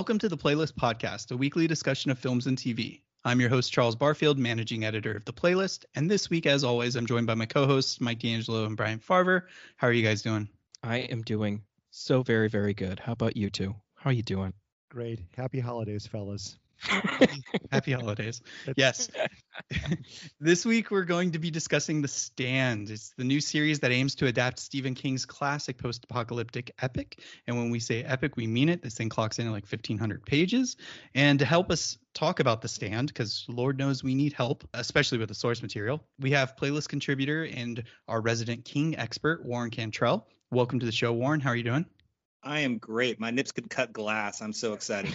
Welcome to the Playlist Podcast, a weekly discussion of films and TV. I'm your host, Charles Barfield, managing editor of The Playlist. And this week, as always, I'm joined by my co hosts, Mike DeAngelo and Brian Farvour. How are you guys doing? I am doing so very, very good. How about you two? How are you doing? Great. Happy holidays, fellas. Happy holidays. Yes. this week we're going to be discussing The Stand. It's the new series that aims to adapt Stephen King's classic post apocalyptic epic. And when we say epic, we mean it. This thing clocks in at like 1,500 pages. And to help us talk about The Stand, because Lord knows we need help, especially with the source material, we have playlist contributor and our resident King expert, Warren Cantrell. Welcome to the show, Warren. How are you doing? I am great. My nips could cut glass. I'm so excited.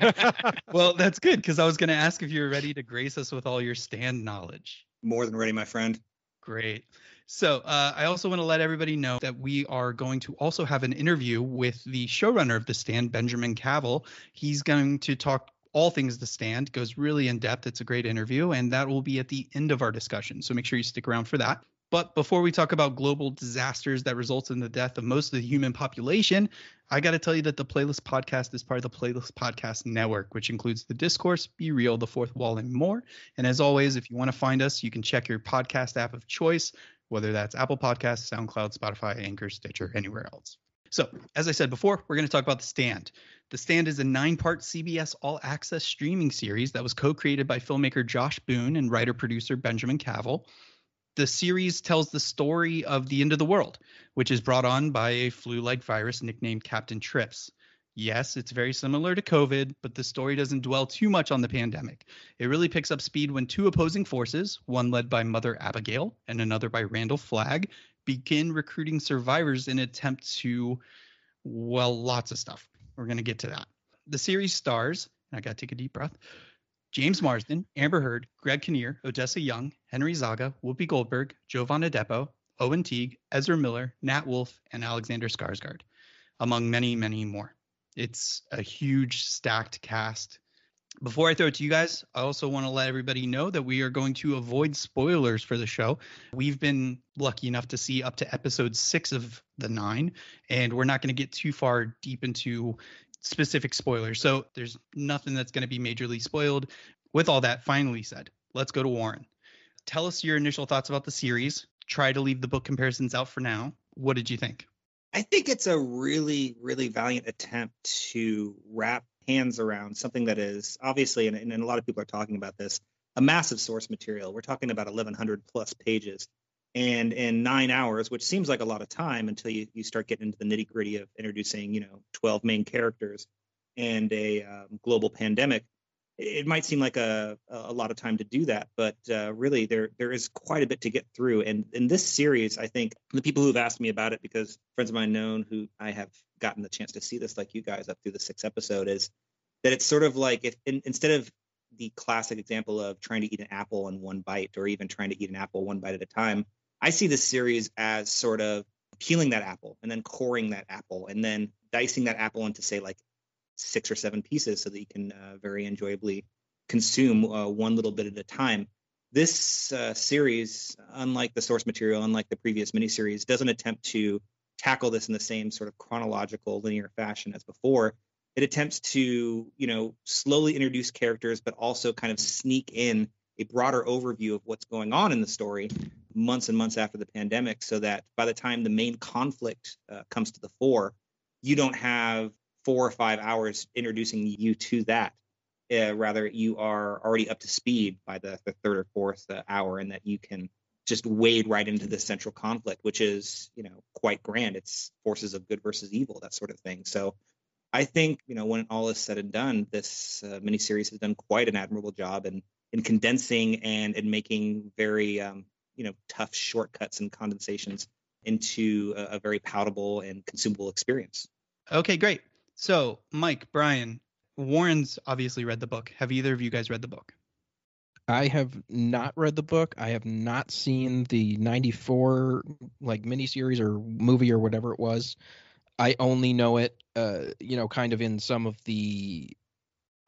well, that's good because I was going to ask if you were ready to grace us with all your stand knowledge. More than ready, my friend. Great. So, uh, I also want to let everybody know that we are going to also have an interview with the showrunner of The Stand, Benjamin Cavell. He's going to talk all things The Stand, goes really in depth. It's a great interview, and that will be at the end of our discussion. So, make sure you stick around for that. But before we talk about global disasters that results in the death of most of the human population, I got to tell you that the Playlist Podcast is part of the Playlist Podcast Network, which includes The Discourse, Be Real, The Fourth Wall, and more. And as always, if you want to find us, you can check your podcast app of choice, whether that's Apple Podcasts, SoundCloud, Spotify, Anchor, Stitcher, anywhere else. So, as I said before, we're going to talk about The Stand. The Stand is a nine part CBS All Access streaming series that was co created by filmmaker Josh Boone and writer producer Benjamin Cavell the series tells the story of the end of the world, which is brought on by a flu like virus nicknamed Captain Trips. Yes, it's very similar to COVID, but the story doesn't dwell too much on the pandemic. It really picks up speed when two opposing forces, one led by Mother Abigail and another by Randall Flagg, begin recruiting survivors in an attempt to, well, lots of stuff. We're going to get to that. The series stars, I got to take a deep breath, James Marsden, Amber Heard, Greg Kinnear, Odessa Young, Henry Zaga, Whoopi Goldberg, Jovan Adepo, Owen Teague, Ezra Miller, Nat Wolff, and Alexander Skarsgård, among many, many more. It's a huge stacked cast. Before I throw it to you guys, I also want to let everybody know that we are going to avoid spoilers for the show. We've been lucky enough to see up to episode six of the nine, and we're not going to get too far deep into specific spoilers. So there's nothing that's going to be majorly spoiled. With all that finally said, let's go to Warren. Tell us your initial thoughts about the series. Try to leave the book comparisons out for now. What did you think? I think it's a really, really valiant attempt to wrap hands around something that is obviously, and, and a lot of people are talking about this, a massive source material. We're talking about 1,100 plus pages. And in nine hours, which seems like a lot of time until you, you start getting into the nitty gritty of introducing, you know, 12 main characters and a um, global pandemic, it might seem like a, a lot of time to do that, but uh, really there there is quite a bit to get through. And in this series, I think the people who've asked me about it, because friends of mine known who I have gotten the chance to see this, like you guys, up through the sixth episode, is that it's sort of like if in, instead of the classic example of trying to eat an apple in one bite, or even trying to eat an apple one bite at a time, I see this series as sort of peeling that apple and then coring that apple and then dicing that apple into say like six or seven pieces so that you can uh, very enjoyably consume uh, one little bit at a time. This uh, series, unlike the source material, unlike the previous miniseries, doesn't attempt to tackle this in the same sort of chronological linear fashion as before. It attempts to, you know, slowly introduce characters, but also kind of sneak in a broader overview of what's going on in the story months and months after the pandemic so that by the time the main conflict uh, comes to the fore, you don't have four or five hours introducing you to that. Uh, rather, you are already up to speed by the, the third or fourth uh, hour, and that you can just wade right into the central conflict, which is, you know, quite grand. It's forces of good versus evil, that sort of thing. So I think you know when all is said and done, this uh, miniseries has done quite an admirable job in in condensing and in making very um, you know tough shortcuts and condensations into a, a very palatable and consumable experience. Okay, great. So, Mike, Brian, Warren's obviously read the book. Have either of you guys read the book? I have not read the book. I have not seen the 94 like miniseries or movie or whatever it was. I only know it uh you know kind of in some of the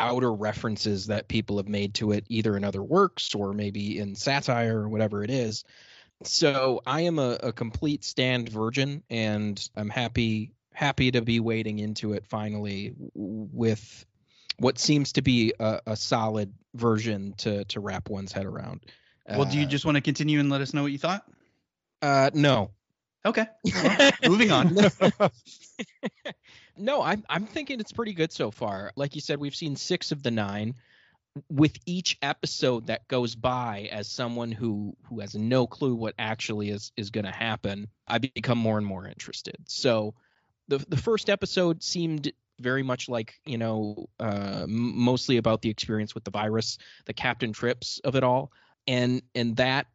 outer references that people have made to it either in other works or maybe in satire or whatever it is. So I am a, a complete stand virgin and I'm happy happy to be wading into it finally with what seems to be a, a solid version to to wrap one's head around. Well, do you Uh, just want to continue and let us know what you thought? uh no. Okay. Moving on. no, I'm I'm thinking it's pretty good so far. Like you said, we've seen six of the nine. With each episode that goes by, as someone who who has no clue what actually is is going to happen, I become more and more interested. So, the the first episode seemed very much like you know uh, mostly about the experience with the virus, the Captain Trips of it all, and and that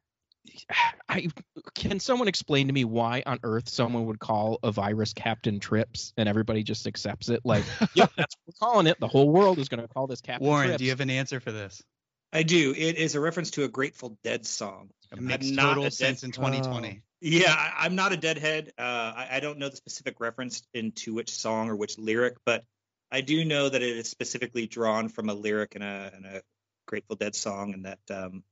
I can someone explain to me why on earth someone would call a virus Captain Trips and everybody just accepts it? Like, yep, that's what we're calling it. The whole world is going to call this Captain Warren, Trips. do you have an answer for this? I do. It is a reference to a Grateful Dead song. It makes not total a dead- sense in 2020. Yeah, I, I'm not a deadhead. Uh, I, I don't know the specific reference into which song or which lyric, but I do know that it is specifically drawn from a lyric in a, in a Grateful Dead song, and that um,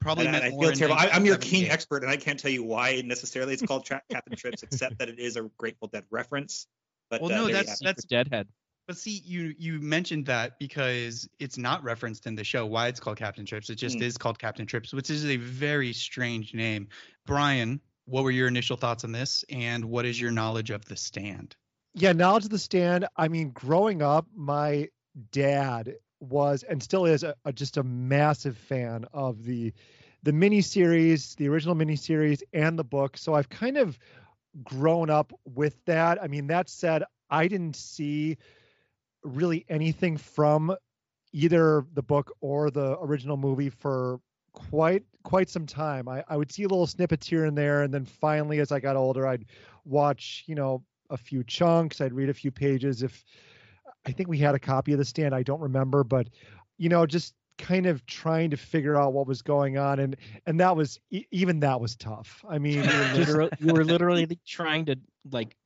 Probably and I, meant I feel terrible. I, I'm your 1978. king expert, and I can't tell you why necessarily it's called Tra- Captain Trips, except that it is a Grateful Dead reference. But Well, uh, no, that's- have it. that's- Deadhead. But see, you you mentioned that because it's not referenced in the show why it's called Captain Trips. It just Hmm. is called Captain Trips, which is a very strange name. Brian, what were your initial thoughts on this, and what is your knowledge of the stand? Yeah, knowledge of the stand. I mean, growing up, my dad was and still is a, a- just a massive fan of the the miniseries, the original miniseries, and the book. So I've kind of grown up with that. I mean, that said, I didn't see really anything from either the book or the original movie for quite quite some time. I, I would see little snippets here and there, and then finally, as I got older, I'd watch, you know, a few chunks. I'd read a few pages. If I think we had a copy of the stand, I don't remember, but you know, just kind of trying to figure out what was going on, and and that was even that was tough. I mean, You were, literally, you were literally trying to like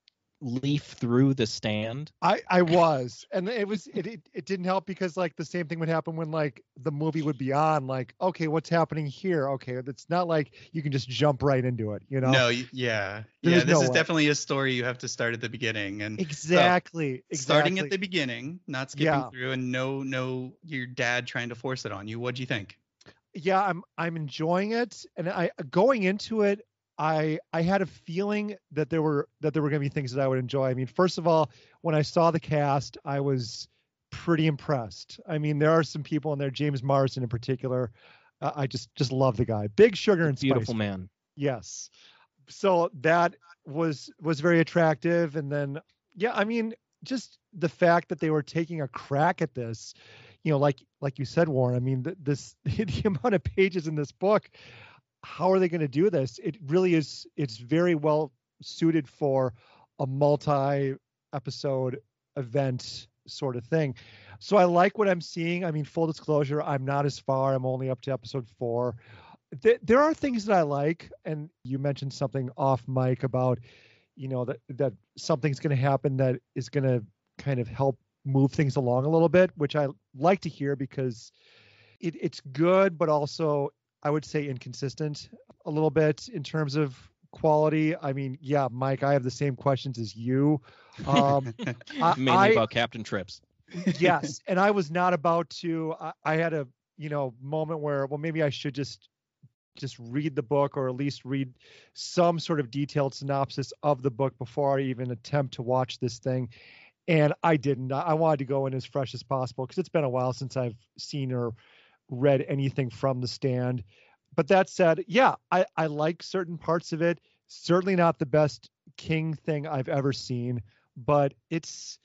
leaf through the stand. I I was, and it was it, it it didn't help because like the same thing would happen when like the movie would be on. Like, okay, what's happening here? Okay, it's not like you can just jump right into it. You know? No, yeah, There's yeah. This no is way. definitely a story you have to start at the beginning, and Exactly. exactly. starting at the beginning, not skipping Yeah. through, and no, no, your dad trying to force it on you. What'd you think? yeah i'm i'm enjoying it and i going into it i i had a feeling that there were that there were going to be things that i would enjoy. I mean first of all when i saw the cast i was pretty impressed. I mean there are some people in there james marsden in particular. Uh, i just just love the guy. Big sugar and Beautiful spice man. yes. So that was was very attractive. And then yeah i mean just the fact that they were taking a crack at this you know like like you said warren i mean th- this the amount of pages in this book how are they going to do this? It really is it's very well suited for a multi episode event sort of thing. So i like what i'm seeing. I mean full disclosure i'm not as far. I'm only up to episode four. Th- there are things that i like and you mentioned something off mic about you know that that something's going to happen that is going to kind of help move things along a little bit which i like to hear because it, it's good but also i would say inconsistent a little bit in terms of quality. I mean yeah mike i have the same questions as you. Um Mainly I- about Captain Trips. yes and i was not about to I, I had a you know moment where well maybe i should just just read the book or at least read some sort of detailed synopsis of the book before i even attempt to watch this thing. And i didn't i I wanted to go in as fresh as possible because it's been a while since i've seen or read anything from the stand but that said yeah i i like certain parts of it certainly not the best king thing i've ever seen but it's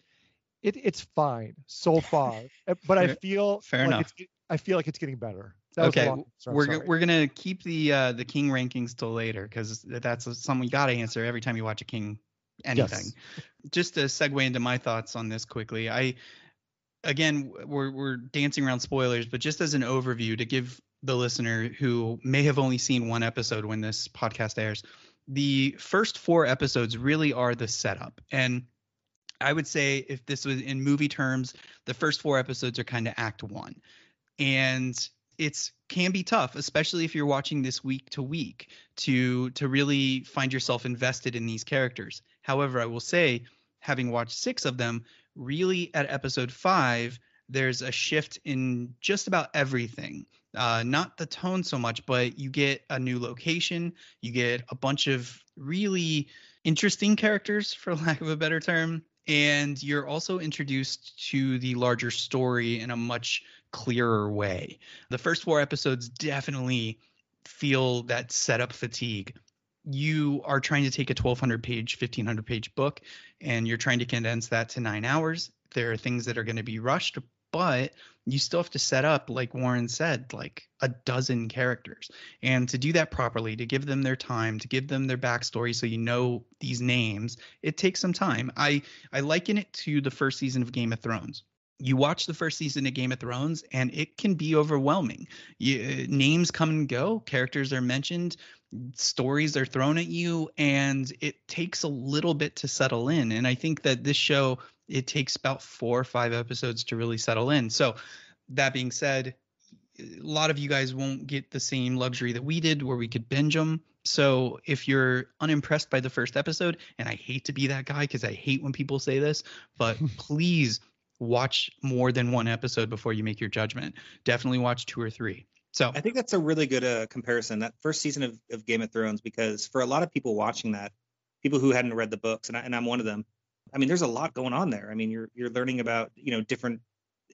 it, it's fine so far, uh, but I feel fair like enough. It's, I feel like it's getting better. That okay, long we're sorry. we're gonna keep the uh, the king rankings till later because that's something you got to answer every time you watch a king anything. Just to segue into my thoughts on this quickly, I again we're we're dancing around spoilers, but just as an overview to give the listener who may have only seen one episode when this podcast airs, the first four episodes really are the setup and. I would say if this was in movie terms, the first four episodes are kind of act one. And it's can be tough, especially if you're watching this week to week to to really find yourself invested in these characters. However, I will say, having watched six of them, really at episode five, there's a shift in just about everything. Uh, not the tone so much, but you get a new location, you get a bunch of really interesting characters, for lack of a better term, and you're also introduced to the larger story in a much clearer way. The first four episodes definitely feel that setup fatigue. You are trying to take a 1200 page, 1500 page book, and you're trying to condense that to nine hours. There are things that are going to be rushed, but you still have to set up, like Warren said, like a dozen characters. And to do that properly, to give them their time, to give them their backstory so you know these names, it takes some time. I, I liken it to the first season of Game of Thrones you watch the first season of Game of Thrones and it can be overwhelming. You, names come and go, characters are mentioned, stories are thrown at you, and it takes a little bit to settle in. And I think that this show it takes about four or five episodes to really settle in. So that being said, a lot of you guys won't get the same luxury that we did where we could binge them. So if you're unimpressed by the first episode, and I hate to be that guy because I hate when people say this, but please watch more than one episode before you make your judgment. Definitely watch two or three. So I think that's a really good uh, comparison. That first season of, of Game of Thrones, because for a lot of people watching that, people who hadn't read the books, and, I, and I'm one of them. I mean, there's a lot going on there. I mean, you're you're learning about you know different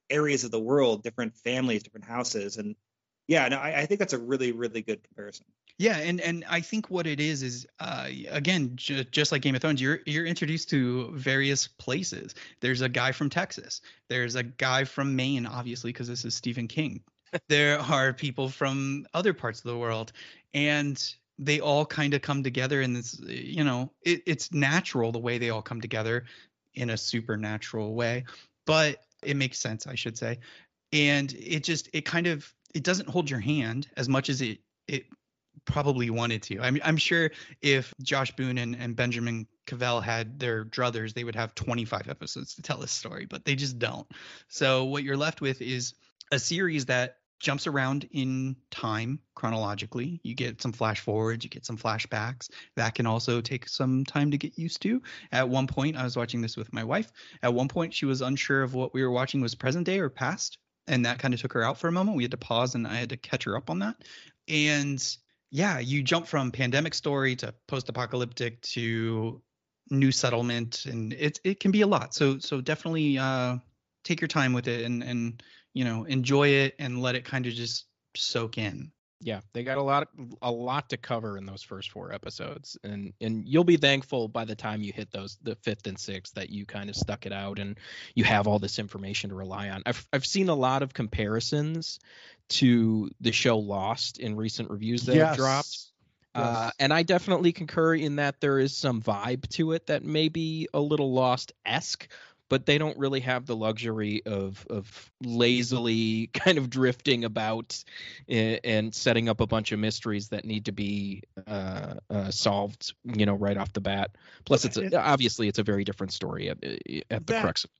areas of the world, different families, different houses, and yeah, no, I, I think that's a really really good comparison. Yeah, and and I think what it is is uh, again j- just like Game of Thrones, you're you're introduced to various places. There's a guy from Texas. There's a guy from Maine, obviously, because this is Stephen King. There are people from other parts of the world, and they all kind of come together in this. You know, it, it's natural the way they all come together in a supernatural way, but it makes sense, I should say. And it just it kind of it doesn't hold your hand as much as it it probably wanted to. I'm I'm sure if Josh Boone and, and Benjamin Cavell had their druthers, they would have 25 episodes to tell this story, but they just don't. So what you're left with is a series that jumps around in time chronologically. You get some flash forwards, you get some flashbacks. That can also take some time to get used to. At one point, I was watching this with my wife. At one point, she was unsure of what we were watching was present day or past, and that kind of took her out for a moment. We had to pause and I had to catch her up on that. And yeah, you jump from pandemic story to post-apocalyptic to new settlement, and it it can be a lot. So so definitely uh, take your time with it and and you know enjoy it and let it kind of just soak in. Yeah, they got a lot a lot to cover in those first four episodes, and and you'll be thankful by the time you hit those the fifth and sixth that you kind of stuck it out and you have all this information to rely on. I've I've seen a lot of comparisons to the show Lost in recent reviews that have dropped. Uh, and I definitely concur in that there is some vibe to it that may be a little lost esque, but they don't really have the luxury of of lazily kind of drifting about and, and setting up a bunch of mysteries that need to be uh, uh, solved, you know, right off the bat. Plus, it's It- a, obviously it's a very different story at, at the That- crux. Of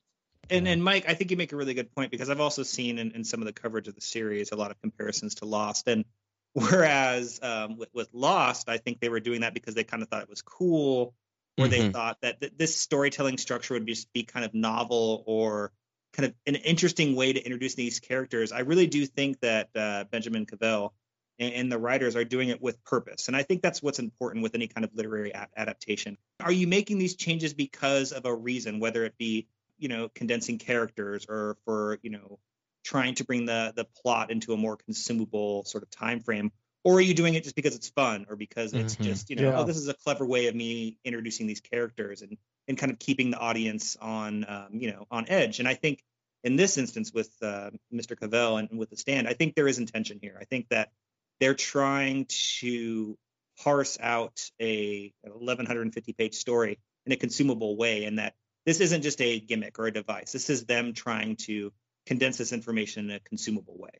And and Mike, I think you make a really good point because I've also seen in, in some of the coverage of the series a lot of comparisons to Lost. And whereas um, with, with Lost, I think they were doing that because they kind of thought it was cool, or they Mhm. thought that th- this storytelling structure would just be kind of novel or kind of an interesting way to introduce these characters. I really do think that uh, Benjamin Cavell and, and the writers are doing it with purpose, and I think that's what's important with any kind of literary a- adaptation. Are you making these changes because of a reason, whether it be you know condensing characters or for you know trying to bring the the plot into a more consumable sort of time frame or are you doing it just because it's fun or because it's Mhm. just you know Yeah. oh this is a clever way of me introducing these characters and and kind of keeping the audience on um, you know on edge. And i think in this instance with uh, mr cavell and with the stand i think there is intention here. I think that they're trying to parse out a 1150 page story in a consumable way and that this isn't just a gimmick or a device. This is them trying to condense this information in a consumable way.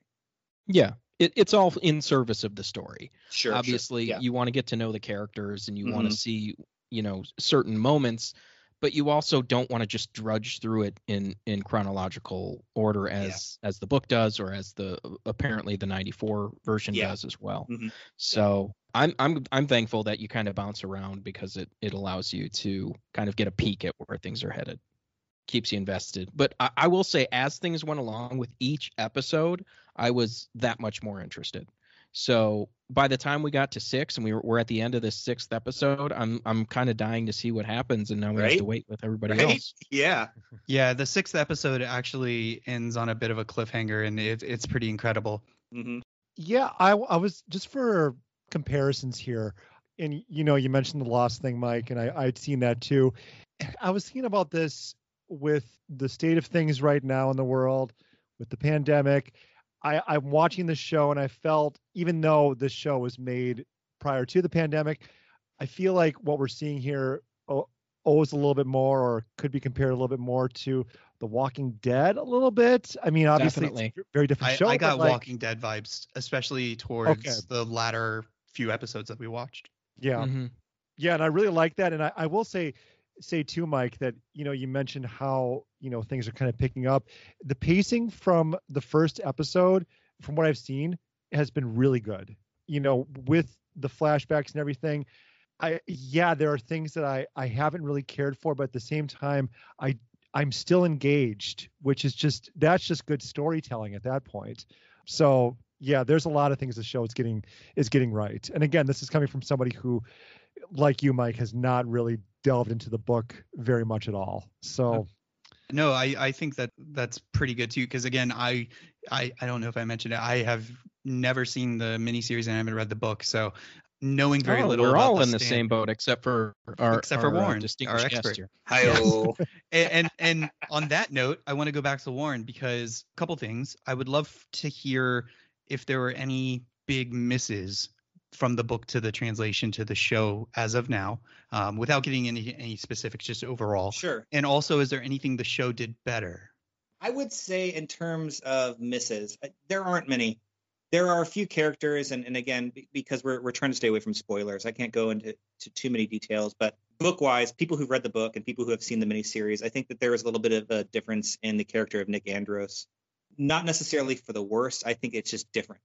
Yeah, it, it's all in service of the story. sure Obviously, yeah. you want to get to know the characters and you want Mhm. to see, you know, certain moments, but you also don't want to just drudge through it in in chronological order as as the book does or as the apparently the 94 version Yeah. does as well. Mhm. So, I'm I'm I'm thankful that you kind of bounce around because it it allows you to kind of get a peek at where things are headed. Keeps you invested. But I, I will say as things went along with each episode, I was that much more interested. So by the time we got to six and we were, we're at the end of the sixth episode, I'm I'm kind of dying to see what happens, and now we have to wait with everybody Right? else. yeah Yeah, the sixth episode actually ends on a bit of a cliffhanger, and it, it's pretty incredible. hmm Yeah, I I was just for comparisons here, and you know, you mentioned the lost thing, Mike, and I I'd seen that too. I was thinking about this with the state of things right now in the world, with the pandemic. I I'm watching this show, and I felt even though this show was made prior to the pandemic, I feel like what we're seeing here o- owes a little bit more, or could be compared a little bit more to The Walking Dead a little bit. I mean, obviously, Definitely. it's a very different I, show. I but, got like, Walking Dead vibes, especially towards the latter few episodes that we watched. Yeah. Mhm. Yeah, and I really like that. And I, I will say say too, Mike, that you know, you mentioned how, you know, things are kind of picking up. The pacing from the first episode, from what I've seen, has been really good. You know, with the flashbacks and everything. I yeah, there are things that I I haven't really cared for, but at the same time, I I'm still engaged, which is just that's just good storytelling at that point. So yeah, there's a lot of things the show is getting is getting right. And again, this is coming from somebody who, like you, Mike, has not really delved into the book very much at all. So No, I, I think that that's pretty good too. Because again, I, I I don't know if I mentioned it. I have never seen the miniseries and I haven't read the book, so knowing very Oh, little. we're about all the in the Stand- same boat except for our Except for our, uh, Warren, our distinguished expert. here. Hi-oh. and, and and on that note, I want to go back to Warren because a couple things. I would love to hear if there were any big misses from the book to the translation to the show as of now, um, without getting any any specifics, just overall. Sure. And also, is there anything the show did better? I would say in terms of misses, uh, there aren't many. There are a few characters, and, and again, because we're we're trying to stay away from spoilers, I can't go into to too many details. But book wise, people who've read the book and people who have seen the miniseries, I think that there is a little bit of a difference in the character of Nick Andros. Not necessarily for the worst. I think it's just different.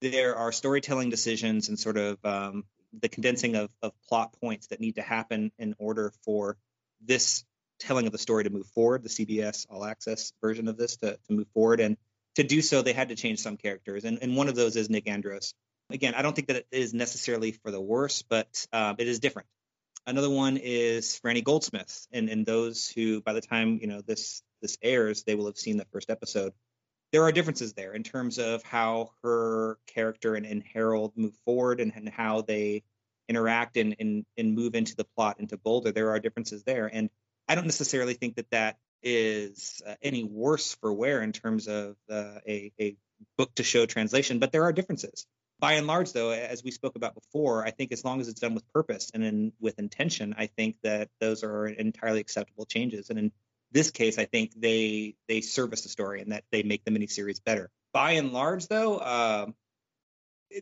There are storytelling decisions and sort of um, the condensing of, of plot points that need to happen in order for this telling of the story to move forward, the CBS All Access version of this to, to move forward. And to do so, they had to change some characters. And, and one of those is Nick Andros. Again, I don't think that it is necessarily for the worse, but uh, it is different. Another one is Franny Goldsmith. And, and those who, by the time you know this this airs, they will have seen the first episode. There are differences there in terms of how her character and, and Harold move forward and, and how they interact and, and, and move into the plot into Boulder. There are differences there. And I don't necessarily think that that is uh, any worse for wear in terms of uh, a, a book to show translation, but there are differences. By and large, though, as we spoke about before, I think as long as it's done with purpose and in, with intention, I think that those are entirely acceptable changes. And in this case, I think they they service the story and that they make the miniseries better. By and large, though, um,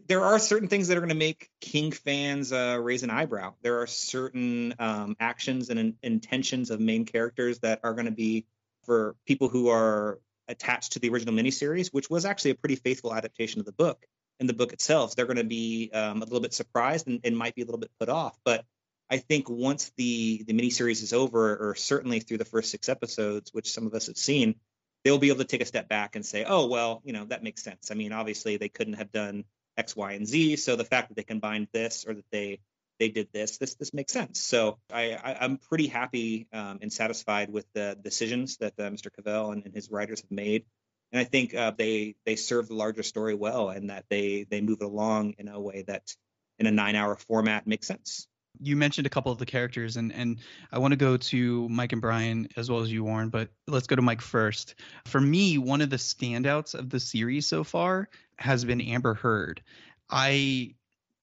there are certain things that are going to make King fans uh, raise an eyebrow. There are certain um, actions and in- intentions of main characters that are going to be for people who are attached to the original miniseries, which was actually a pretty faithful adaptation of the book. In the book itself, they're going to be um, a little bit surprised and, and might be a little bit put off. But I think once the the miniseries is over, or certainly through the first six episodes, which some of us have seen, they'll be able to take a step back and say, "Oh, well, you know, that makes sense." I mean, obviously, they couldn't have done X, Y, and Z. So the fact that they combined this or that they they did this, this this makes sense. So I, I I'm pretty happy um, and satisfied with the decisions that uh, Mr. Cavell and, and his writers have made. and I think uh, they they serve the larger story well, and that they they move it along in a way that in a nine hour format makes sense. You mentioned a couple of the characters, and and I want to go to Mike and Brian as well as you, Warren. But let's go to Mike first. For me, one of the standouts of the series so far has been Amber Heard. I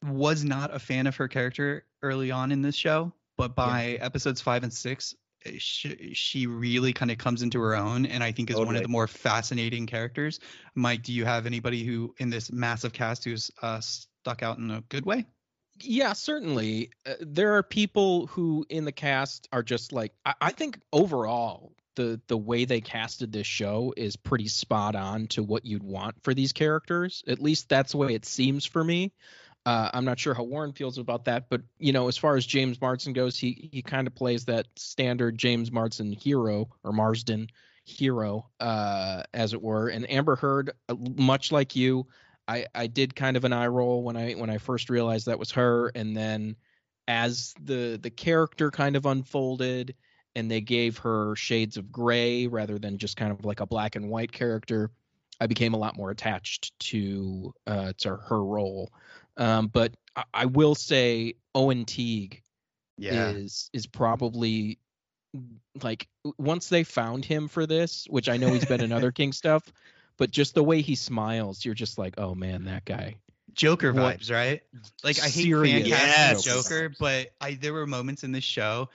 was not a fan of her character early on in this show, but by yeah. episodes five and six, she, she really kind of comes into her own and i think is totally. one of the more fascinating characters mike do you have anybody who in this massive cast who's uh, stuck out in a good way yeah certainly uh, there are people who in the cast are just like I, I think overall the the way they casted this show is pretty spot on to what you'd want for these characters at least that's the way it seems for me uh, I'm not sure how Warren feels about that, but you know, as far as James Marsden goes, he he kind of plays that standard James Marsden hero or Marsden hero, uh, as it were. And Amber Heard, uh, much like you, I I did kind of an eye roll when I when I first realized that was her, and then as the the character kind of unfolded and they gave her shades of gray rather than just kind of like a black and white character, I became a lot more attached to uh, to her role. Um, but I, I, will say Owen Teague yeah. is is probably like once they found him for this, which I know he's been in other King stuff, but just the way he smiles, you're just like, oh man, that guy. Joker what? vibes, right? Like I hate fan yes. Joker, but I there were moments in this show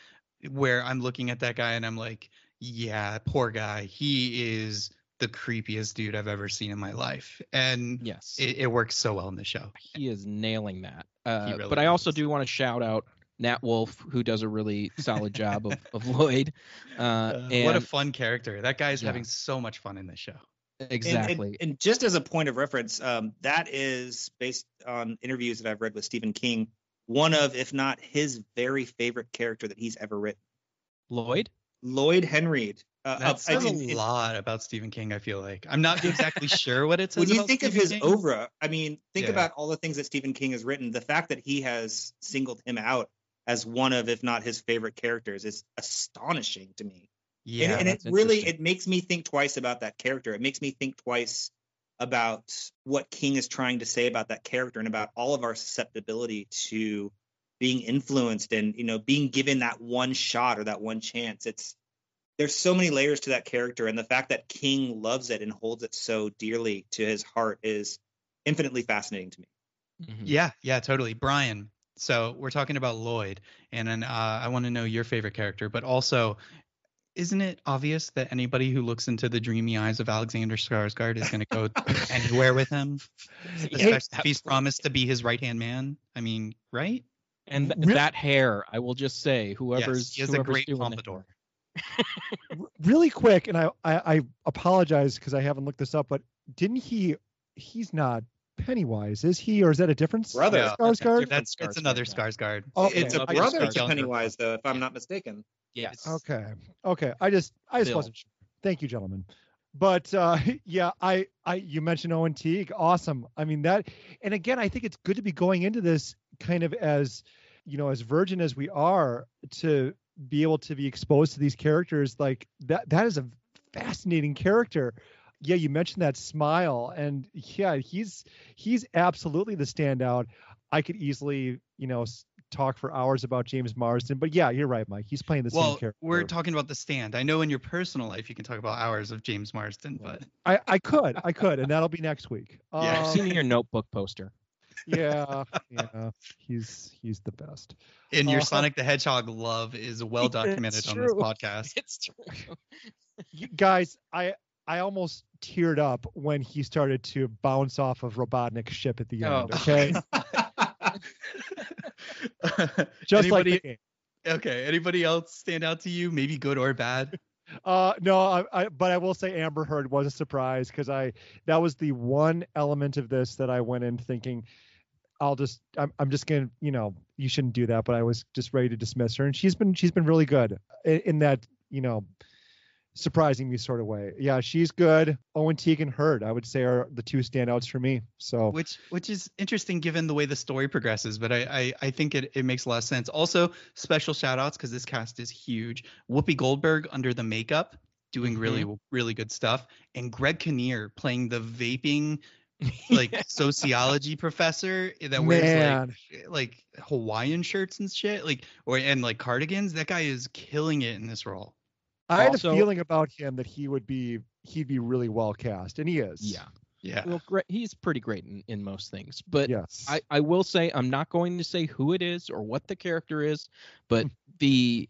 where I'm looking at that guy and I'm like, yeah, poor guy. He is the creepiest dude I've ever seen in my life. And yes, it, it works so well in the show. He is nailing that. Uh, really but I also do want to shout out Nat Wolff, who does a really solid job of, of Lloyd. Uh, uh, and, what a fun character. That guy's yeah. having so much fun in this show. Exactly. And, and, and just as a point of reference, um, that is based on interviews that I've read with Stephen King, one of, if not his very favorite character that he's ever written. Lloyd? Lloyd Henreid uh, that says I mean, a lot about Stephen King. I feel like I'm not exactly sure what it says. When you think Stephen of his King. oeuvre, I mean, think yeah. about all the things that Stephen King has written. The fact that he has singled him out as one of, if not his favorite characters, is astonishing to me. Yeah, and, and it really it makes me think twice about that character. It makes me think twice about what King is trying to say about that character and about all of our susceptibility to being influenced and you know being given that one shot or that one chance. It's there's so many layers to that character and the fact that king loves it and holds it so dearly to his heart is infinitely fascinating to me mm-hmm. yeah yeah totally brian so we're talking about lloyd and then uh, i want to know your favorite character but also isn't it obvious that anybody who looks into the dreamy eyes of Alexander Skarsgård is going to go anywhere with him, especially if he's promised to be his right hand man? I mean, right? And th- that hair, I will just say, whoever's yes, he has whoever's a great pompadour really quick, and I I, I apologize because I haven't looked this up, but didn't he? He's not Pennywise, is he, or is that a different brother? Yeah, Skarsgård. That's that's another Skarsgård. Okay. It's a brother to Pennywise, though, if I'm not mistaken. Yes. Okay. Okay. I just I just Bill. wasn't sure. Thank you, gentlemen. But uh, yeah, I I you mentioned Owen Teague, awesome. I mean that, and again, I think it's good to be going into this kind of as you know as virgin as we are to be able to be exposed to these characters like that that is a fascinating character yeah you mentioned that smile and yeah he's he's absolutely the standout. I could easily you know talk for hours about james marsden but yeah you're right mike he's playing the well, same character. we're talking about the stand. I know in your personal life you can talk about hours of james marsden but i i could i could and that'll be next week. Yeah um, i've seen your notebook poster. yeah, yeah, he's he's the best. And your uh, Sonic the Hedgehog love is well documented on this podcast. It's true. you Guys, I I almost teared up when he started to bounce off of Robotnik's ship at the end. Oh. Okay. Just Anybody, like Okay. Anybody else stand out to you? Maybe good or bad? Uh, no, I, I, but I will say Amber Heard was a surprise because I that was the one element of this that I went in thinking I'll just I'm I'm just gonna you know you shouldn't do that, but I was just ready to dismiss her, and she's been she's been really good in, in that you know surprising me sort of way. Yeah, she's good. Owen Teague and Heard, I would say, are the two standouts for me. So which which is interesting given the way the story progresses, but I I, I think it, it makes a lot of sense. Also, special shout outs because this cast is huge. Whoopi Goldberg under the makeup doing mm-hmm. really really good stuff, and Greg Kinnear playing the vaping like sociology professor that wears Man. like like Hawaiian shirts and shit, like or and like cardigans. That guy is killing it in this role. I had Also- a feeling about him that he would be he'd be really well cast, and he is. Yeah. Yeah. Well, great. He's pretty great in, in most things, but Yes. I, I will say I'm not going to say who it is or what the character is, but the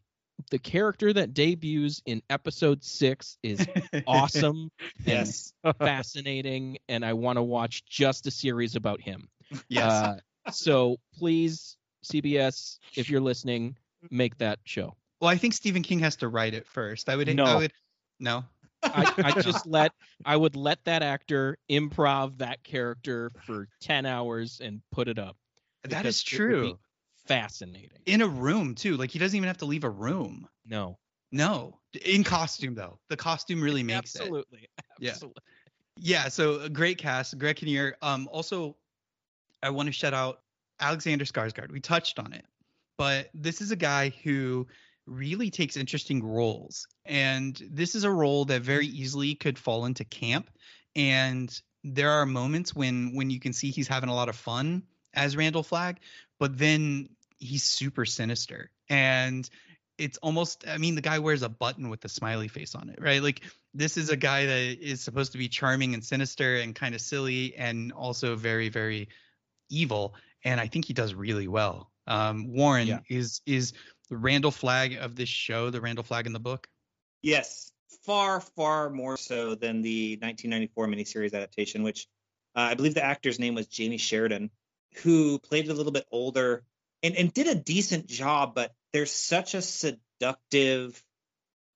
the character that debuts in episode six is awesome Yes. and fascinating, and I want to watch just a series about him. yes. Uh, so please, CBS, if you're listening, make that show. Well, I think Stephen King has to write it first. I would. I No. would. No. I, I just let I would let that actor improv that character for ten hours and put it up. That is it would be true. Fascinating. In a room too. Like he doesn't even have to leave a room. No. No. In costume though. The costume really makes it. Absolutely. Yeah. Absolutely. Yeah, so a great cast, Greg Kinnear. Um, also, I want to shout out Alexander Skarsgård. We touched on it, but this is a guy who really takes interesting roles, and this is a role that very easily could fall into camp. And there are moments when when you can see he's having a lot of fun as Randall Flagg, but then he's super sinister and it's almost i mean the guy wears a button with a smiley face on it right like this is a guy that is supposed to be charming and sinister and kind of silly and also very very evil and i think he does really well um warren Yeah. is is the randall flagg of this show the randall flagg in the book Yes, far, far more so than the 1994 miniseries adaptation, which uh, I believe the actor's name was Jamie Sheridan, who played a little bit older and, and did a decent job, but there's such a seductive,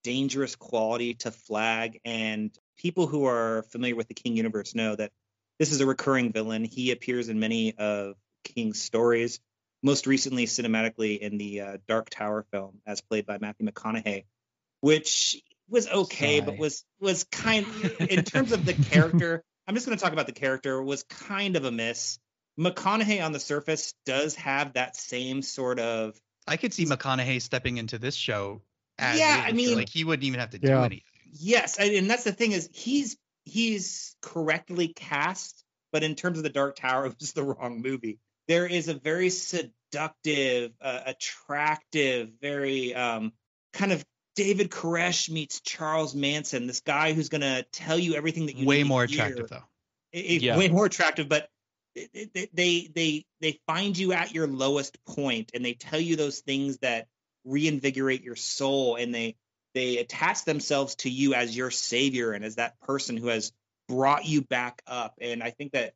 dangerous quality to Flagg. And people who are familiar with the King universe know that this is a recurring villain. He appears in many of King's stories, most recently cinematically in the uh, Dark Tower film, as played by Matthew McConaughey which was okay, but was was kind in terms of the character. I'm just going to talk about the character. Was kind of a miss. McConaughey on the surface does have that same sort of i could see mcconaughey stepping into this show as Yeah. I mean- like he wouldn't even have to do anything yes, and and that's the thing is he's he's correctly cast, but in terms of the Dark Tower, it was the wrong movie. There is a very seductive, uh, attractive, very um, kind of David Koresh meets Charles Manson. This guy who's going to tell you everything that you way need to more hear. attractive though it- it- Yeah. way more attractive but it- it- they they they find you at your lowest point and they tell you those things that reinvigorate your soul and they they attach themselves to you as your savior and as that person who has brought you back up and i think that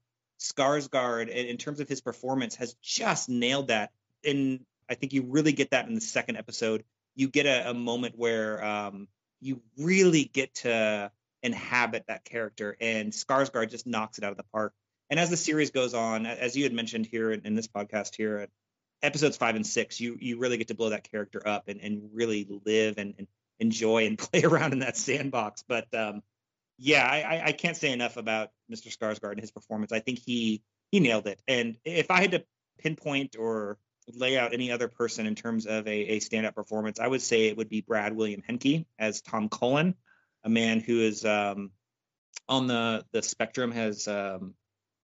Skarsgård in in terms of his performance has just nailed that and i think you really get that in the second episode you get a, a moment where um, you really get to inhabit that character, and Skarsgård just knocks it out of the park. And as the series goes on, as you had mentioned here in, in this podcast here, at episodes five and six, you you really get to blow that character up and, and really live and, and enjoy and play around in that sandbox. But um, yeah, I, I- can't say enough about Mr. Skarsgård and his performance. I think he he nailed it. And if I had to pinpoint or lay out any other person in terms of a, a stand-up performance, I would say it would be Brad William Henke as Tom Cullen, a man who is um, on the the spectrum, has um,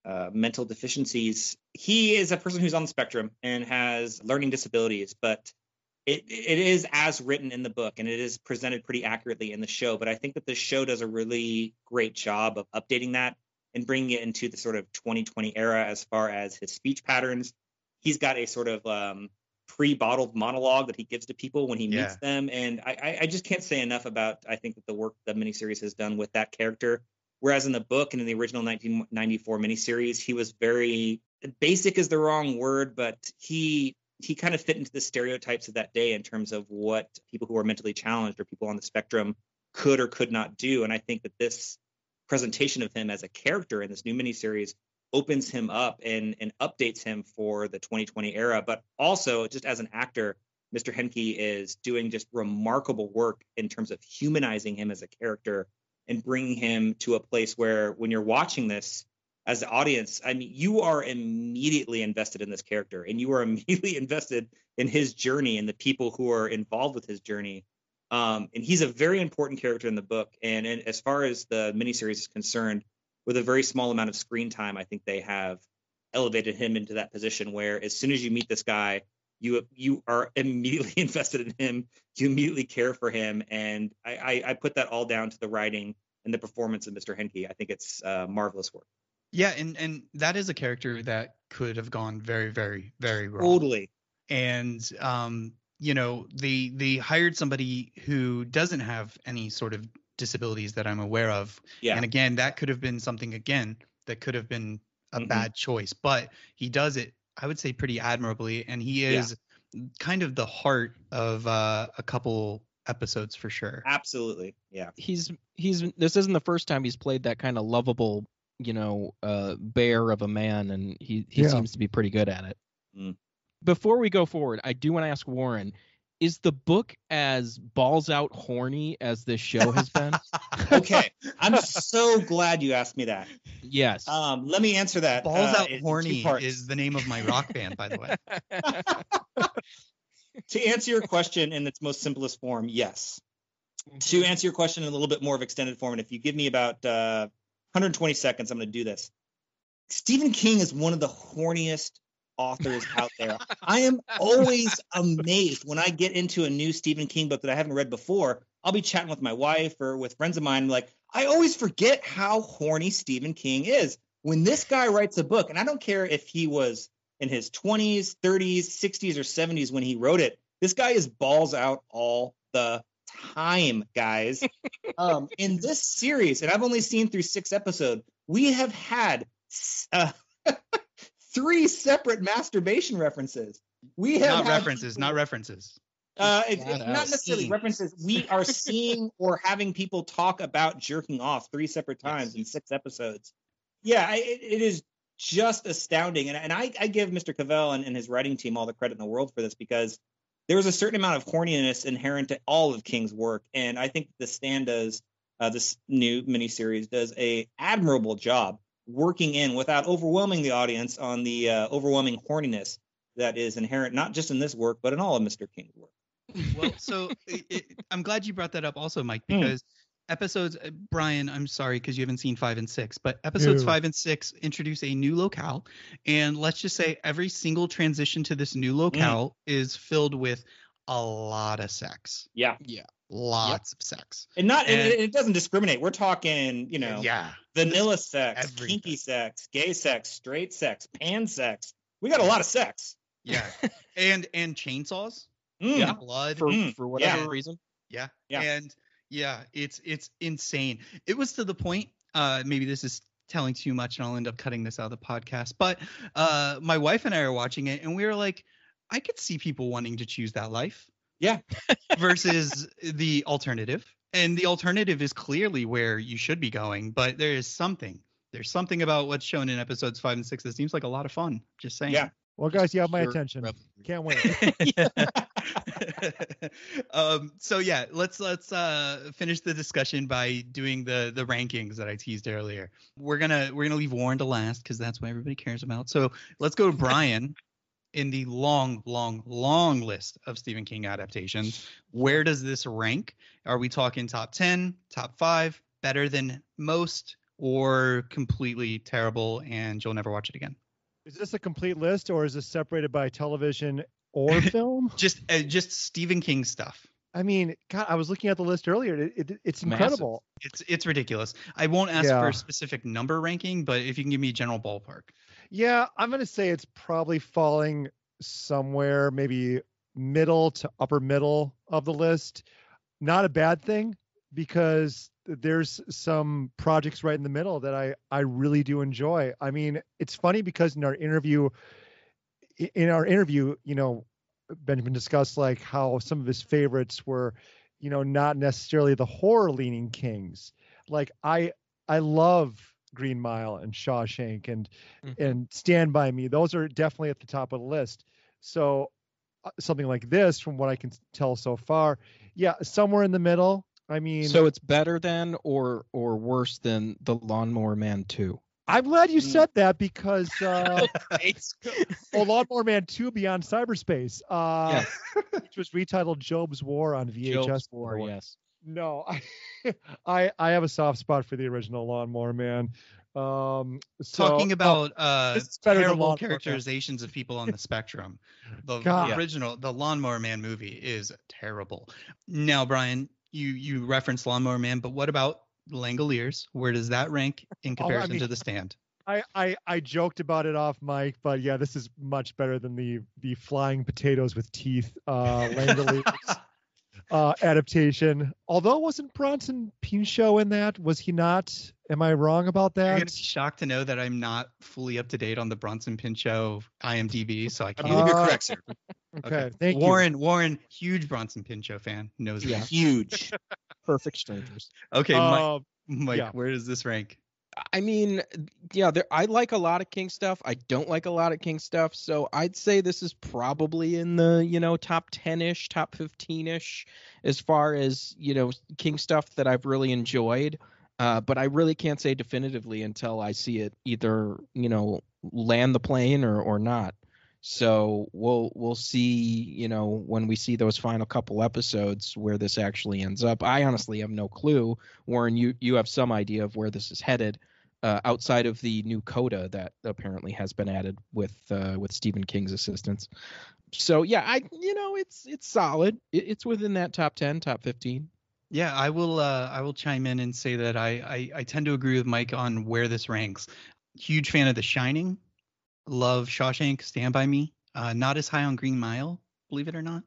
uh, mental deficiencies. He is a person who's on the spectrum and has learning disabilities, but it it is as written in the book and it is presented pretty accurately in the show. But I think that the show does a really great job of updating that and bringing it into the sort of 2020 era as far as his speech patterns. He's got a sort of um, pre-bottled monologue that he gives to people when he meets them, and I, I, I just can't say enough about I think that the work the miniseries has done with that character. Whereas in the book and in the original 1994 miniseries, he was very basic is the wrong word, but he he kind of fit into the stereotypes of that day in terms of what people who are mentally challenged or people on the spectrum could or could not do. And I think that this presentation of him as a character in this new miniseries opens him up and and updates him for the 2020 era, but also just as an actor, Mr. Henke is doing just remarkable work in terms of humanizing him as a character and bringing him to a place where when you're watching this as the audience, I mean, you are immediately invested in this character and you are immediately invested in his journey and the people who are involved with his journey. Um, and he's a very important character in the book. And, and as far as the miniseries is concerned, with a very small amount of screen time, I think they have elevated him into that position where as soon as you meet this guy, you you are immediately invested in him. You immediately care for him, and I, I, I put that all down to the writing and the performance of Mr. Henke. I think it's uh, marvelous work. Yeah, and and that is a character that could have gone very, very, very wrong. Totally. And um, you know, they they hired somebody who doesn't have any sort of disabilities that I'm aware of. Yeah. And again, that could have been something again that could have been a Mhm. bad choice, but he does it, I would say, pretty admirably, and he Yeah. is kind of the heart of uh, a couple episodes for sure. Absolutely. Yeah. he's he's this isn't the first time he's played that kind of lovable you know uh bear of a man and he he Yeah. seems to be pretty good at it Mm. before we go forward i do want to ask warren is the book as balls out horny as this show has been Okay. I'm so glad you asked me that. yes Um, let me answer that. Balls uh, Out in Horny is the name of my rock band, by the way. to answer your question in its most simplest form, yes. To answer your question in a little bit more of extended form, and if you give me about uh, 120 seconds, I'm going to do this. Stephen King is one of the horniest authors out there. I am always amazed when I get into a new Stephen King book that I haven't read before. I'll be chatting with my wife or with friends of mine, like, I always forget how horny Stephen King is. When this guy writes a book, and I don't care if he was in his 20s, 30s, 60s, or 70s when he wrote it, this guy is balls out all the time, guys. um, in this series, and I've only seen through six episodes, we have had uh, three separate masturbation references. We have Not had references, not references. uh, it's, it's not necessarily Seeing. references. We are seeing or having people talk about jerking off three separate times in six episodes. Yeah, I, it, it is just astounding, and, and I, I give Mr. Cavell and, and his writing team all the credit in the world for this because there is a certain amount of horniness inherent to all of King's work, and I think the Stand does uh, this new miniseries does a admirable job working in without overwhelming the audience on the uh, overwhelming horniness that is inherent not just in this work but in all of Mr. King's work. Well, so it, it, I'm glad you brought that up also, Mike, Hmm. because episodes, uh, Brian, I'm sorry because you haven't seen five and six, but episodes Ew. five and six introduce a new locale. And let's just say every single transition to this new locale is filled with a lot of sex, Yeah, yeah lots of sex. and not and And- it, it doesn't discriminate. We're talking, you know, yeah. vanilla sex, everything. kinky sex, gay sex, straight sex, pan sex. We got a lot of sex. Yeah. and and chainsaws, Mm. Yeah. blood. for Mm, for whatever yeah. reason Yeah. Yeah. And yeah, it's it's insane. It was to the point, uh maybe this is telling too much and I'll end up cutting this out of the podcast, but uh my wife and I are watching it and we were like, I could see people wanting to choose that life. Yeah. versus the alternative. And the alternative is clearly where you should be going, but there is something. There's something about what's shown in episodes five and six that seems like a lot of fun. Just saying. Yeah. Well, guys, you have my Pure attention. Can't wait. um so yeah let's let's uh finish the discussion by doing the the rankings that i teased earlier. We're gonna we're gonna leave warren to last because that's what everybody cares about. So let's go to brian in the long long long list of stephen king adaptations. Where does this rank? Are we talking top 10 top 5 better than most or completely terrible and you'll never watch it again? Is this a complete list or is this separated by television or film? just uh, just stephen king stuff I mean, God, I was looking at the list earlier. It, it, it's Massive. incredible. It's it's ridiculous. I won't ask for a specific number ranking, but if you can give me a general ballpark. Yeah, I'm gonna say it's probably falling somewhere maybe middle to upper middle of the list. Not a bad thing because there's some projects right in the middle that I I really do enjoy. I mean, it's funny because in our interview in our interview, you know, Benjamin discussed like how some of his favorites were, you know, not necessarily the horror leaning kings. Like I I love Green Mile and Shawshank and Mhm. and Stand by Me. Those are definitely at the top of the list. So uh, something like this, from what I can tell so far, yeah, somewhere in the middle. I mean, so it's better than or or worse than the lawnmower man 2 I'm glad you Mm. said that because uh, oh, Lawnmower Man 2 Beyond Cyberspace, uh, Yes. which was retitled Jobe's War on VHS. Jobe's War, before. yes. No, I, I I have a soft spot for the original Lawnmower Man. Um, so, Talking about uh, is better than terrible Man. characterizations of people on the spectrum. The God. original, the Lawnmower Man movie is terrible. Now, Brian, you you reference Lawnmower Man, but what about Langoliers? Where does that rank in Oh, I comparison mean- to The Stand? I, I I joked about it off mic, but yeah, this is much better than the the flying potatoes with teeth uh Langoliers uh adaptation. Although wasn't Bronson Pinchot in that? Was he not? Am I wrong about You're that? gonna be shocked to know that I'm not fully up to date on the Bronson Pinchot IMDb, so I I can't. believe you're Uh, correct, sir. Okay, thank you. Warren, Warren, huge Bronson Pinchot fan, knows Yeah. that. Huge. Perfect strangers. Okay, Mike, Uh, Mike yeah. where does this rank? I mean, yeah, there, I like a lot of King stuff. I don't like a lot of King stuff. So I'd say this is probably in the, you know, top 10 ish, top 15 ish as far as, you know, King stuff that I've really enjoyed. Uh, but I really can't say definitively until I see it either, you know, land the plane or, or not. So we'll we'll see, you know, when we see those final couple episodes where this actually ends up. I honestly have no clue. Warren, you you have some idea of where this is headed, uh, outside of the new coda that apparently has been added with uh, with Stephen King's assistance. So yeah, I you know it's it's solid. It, it's within that top ten, top fifteen. Yeah, I will. Uh, I will chime in and say that I, I I tend to agree with Mike on where this ranks. Huge fan of The Shining. Love Shawshank, Stand by Me. Uh, not as high on Green Mile, believe it or not.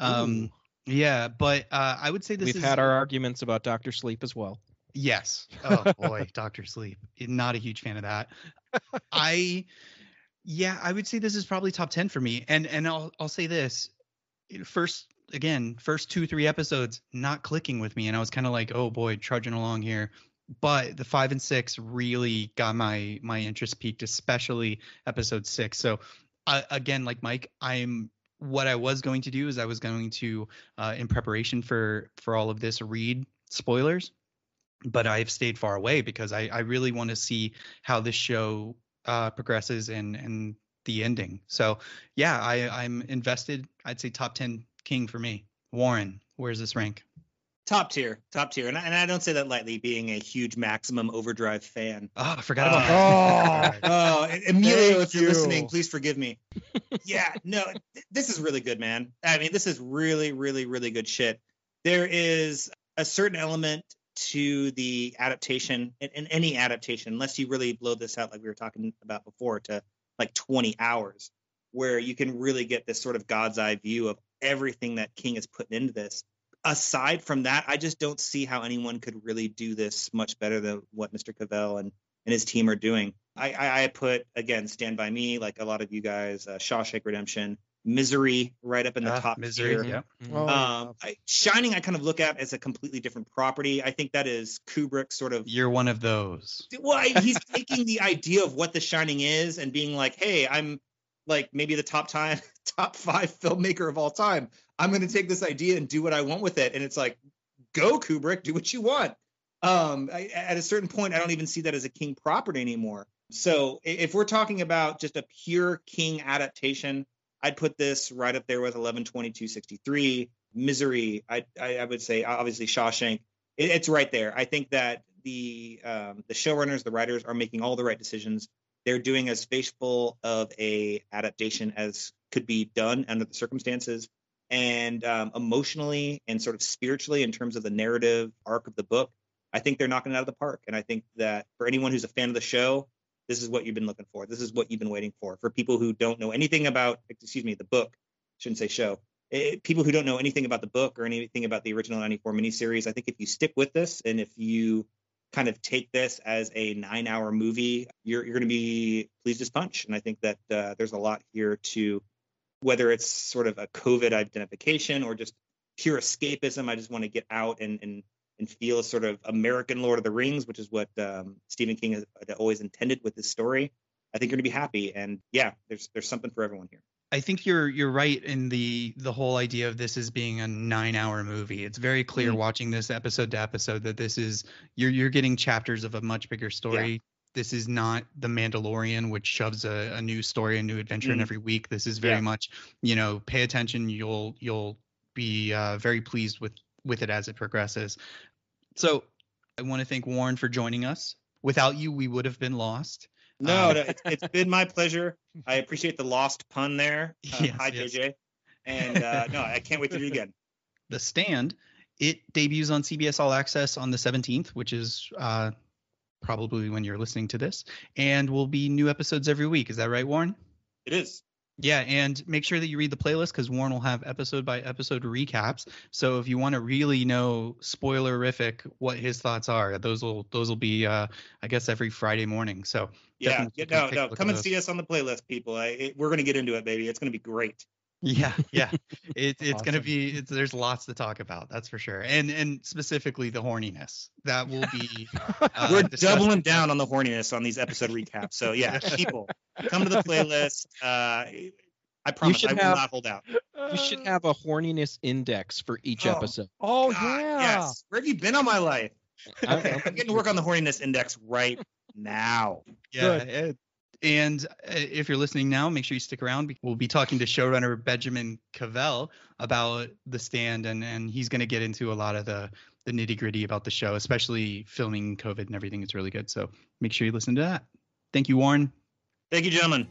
Um, yeah, but uh, I would say this We've is had our arguments about Doctor Sleep as well. Yes. Oh boy, Doctor Sleep. Not a huge fan of that. I yeah, I would say this is probably top 10 for me. And and I'll I'll say this. First again, first 2 3 episodes not clicking with me and I was kind of like, "Oh boy, trudging along here." But the 5 and 6 really got my my interest peaked, especially episode 6. So uh, again, like Mike, I'm what I was going to do is I was going to uh, in preparation for for all of this read spoilers but I've stayed far away because I, I really want to see how this show uh, progresses and and the ending. So yeah, I I'm invested. I'd say top ten King for me. Warren, where's this rank? Top tier, top tier, and I, and I don't say that lightly, being a huge Maximum Overdrive fan. Oh, I forgot Uh, about that. Oh, Emilio, if you're you. listening, please forgive me. yeah, no, th- this is really good, man. I mean, this is really, really, really good shit. There is a certain element to the adaptation, in, in any adaptation, unless you really blow this out like we were talking about before, to like 20 hours, where you can really get this sort of God's eye view of everything that King is putting into this. Aside from that, I just don't see how anyone could really do this much better than what Mr. Cavell and and his team are doing. I, I, I put again Stand by Me, like a lot of you guys, uh, Shawshank Redemption, Misery, right up in the Ah, top misery. tier. Yep. Oh, Um, I, Shining, I kind of look at as a completely different property. I think that is Kubrick sort of. You're one of those. Well, I- he's taking the idea of what The Shining is and being like, "Hey, I'm like maybe the top time, top five filmmaker of all time. I'm going to take this idea and do what I want with it." And it's like, "Go, Kubrick, do what you want." Um, I, at a certain point, I don't even see that as a King property anymore. So if we're talking about just a pure King adaptation, I'd put this right up there with 11/22/63, Misery. I, I I would say obviously Shawshank. It, it's right there. I think that the um, the showrunners, the writers are making all the right decisions. They're doing as faithful of a adaptation as could be done under the circumstances, and um, emotionally and sort of spiritually in terms of the narrative arc of the book. I think they're knocking it out of the park. And I think that for anyone who's a fan of the show, this is what you've been looking for. This is what you've been waiting for. For people who don't know anything about, excuse me, the book, shouldn't say show. Eh, people who don't know anything about the book or anything about the original 94 miniseries, I think if you stick with this and if you kind of take this as a nine hour movie, you're, you're going to be pleased as punch. And I think that uh, there's a lot here to, whether it's sort of a COVID identification or just pure escapism, I just want to get out and, and and feel a sort of American Lord of the Rings, which is what um, Stephen King has always intended with this story. I think you're gonna be happy, and yeah, there's there's something for everyone here. I think you're you're right in the the whole idea of this as being a nine hour movie. It's very clear Mhm. watching this episode to episode that this is you're you're getting chapters of a much bigger story. This is not the Mandalorian, which shoves a, a new story, a new adventure in Mm. every week. This is very Yeah. much, you know, pay attention. You'll you'll be uh, very pleased with with it as it progresses. So I want to thank Warren for joining us. Without you, we would have been lost. No, Um, no it's, it's been my pleasure. I appreciate the lost pun there. Uh, Yes, hi, yes. JJ. And uh, no, I can't wait to do it again. The Stand. It debuts on CBS All Access on the 17th, which is uh, probably when you're listening to this, and will be new episodes every week. Is that right, Warren? It is. Yeah, and make sure that you read the playlist because Warren will have episode by episode recaps. So if you want to really know spoilerific what his thoughts are, those will those will be uh, I guess every Friday morning. So Yeah. Yeah no, no. Come and those. see us on the playlist, people. I, it, we're going to get into it, baby. It's going to be great. Yeah, yeah, it, it's gonna be it's, there's lots to talk about. That's for sure, and and specifically the horniness that will be. Uh, we're discussed- doubling down on the horniness on these episode recaps. So yeah, people, come to the playlist. Uh, I promise I will have- not hold out. You should have a horniness index for each Oh. episode. Oh God, yeah. Yes. Where have you been all my life? I'm- I'm- I'm getting to work on the horniness index right now. Yeah. It- and uh, if you're listening now, make sure you stick around. We'll be talking to showrunner Benjamin Cavell about the stand, and and he's going to get into a lot of the the nitty gritty about the show, especially filming COVID and everything. It's really good. So make sure you listen to that. Thank you, Warren. Thank you, gentlemen.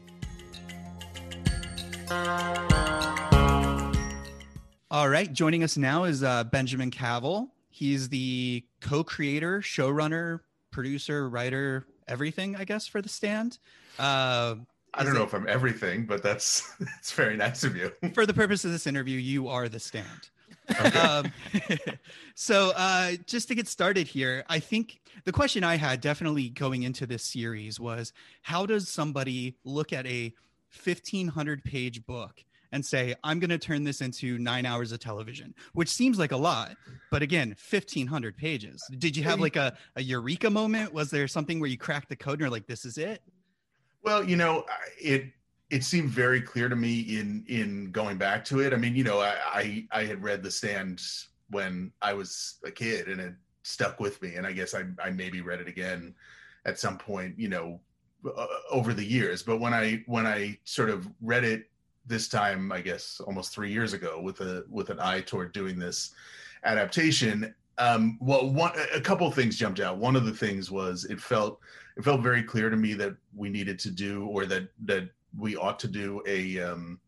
All right, joining us now is uh, Benjamin Cavell. He's the co-creator, showrunner, producer, writer, everything, I guess, for the stand. Uh, I don't know it- if I'm everything, but that's that's very nice of you. for the purpose of this interview, you are the stand. Okay. um, so uh, just to get started here, I think the question I had definitely going into this series was how does somebody look at a 1500 page book and say, I'm going to turn this into nine hours of television, which seems like a lot. But again, 1500 pages. Did you have like a, a eureka moment? Was there something where you cracked the code and you're like, this is it? Well, you know, it it seemed very clear to me in in going back to it. I mean, you know, I I, I had read The Stand when I was a kid, and it stuck with me. And I guess I I maybe read it again at some point, you know, uh, over the years. But when I when I sort of read it this time, I guess almost three years ago, with a with an eye toward doing this adaptation. Um, well, one a couple things jumped out. One of the things was it felt it felt very clear to me that we needed to do or that that we ought to do a um,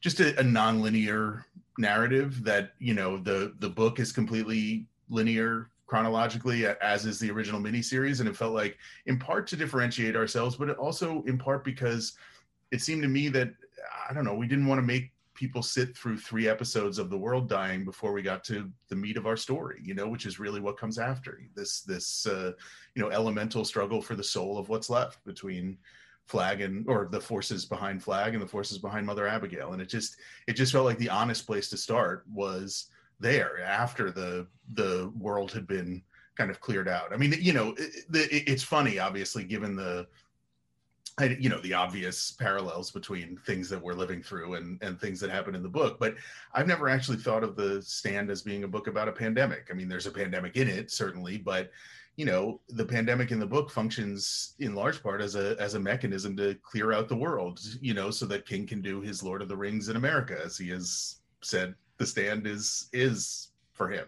just a, a nonlinear narrative that you know the the book is completely linear chronologically as is the original miniseries and it felt like in part to differentiate ourselves but also in part because it seemed to me that i don't know we didn't want to make people sit through three episodes of the world dying before we got to the meat of our story you know which is really what comes after. This this uh, you know elemental struggle for the soul of what's left between flagg and or the forces behind flagg and the forces behind mother abigail. And it just it just felt like the honest place to start was there after the the world had been kind of cleared out. I mean you know it, it, it's funny obviously given the I- you know the obvious parallels between things that we're living through and and things that happen in the book but i've never actually thought of the stand as being a book about a pandemic. I mean there's a pandemic in it certainly but you know the pandemic in the book functions in large part as a as a mechanism to clear out the world you know so that king can do his lord of the rings in america as he has said the stand is is for him.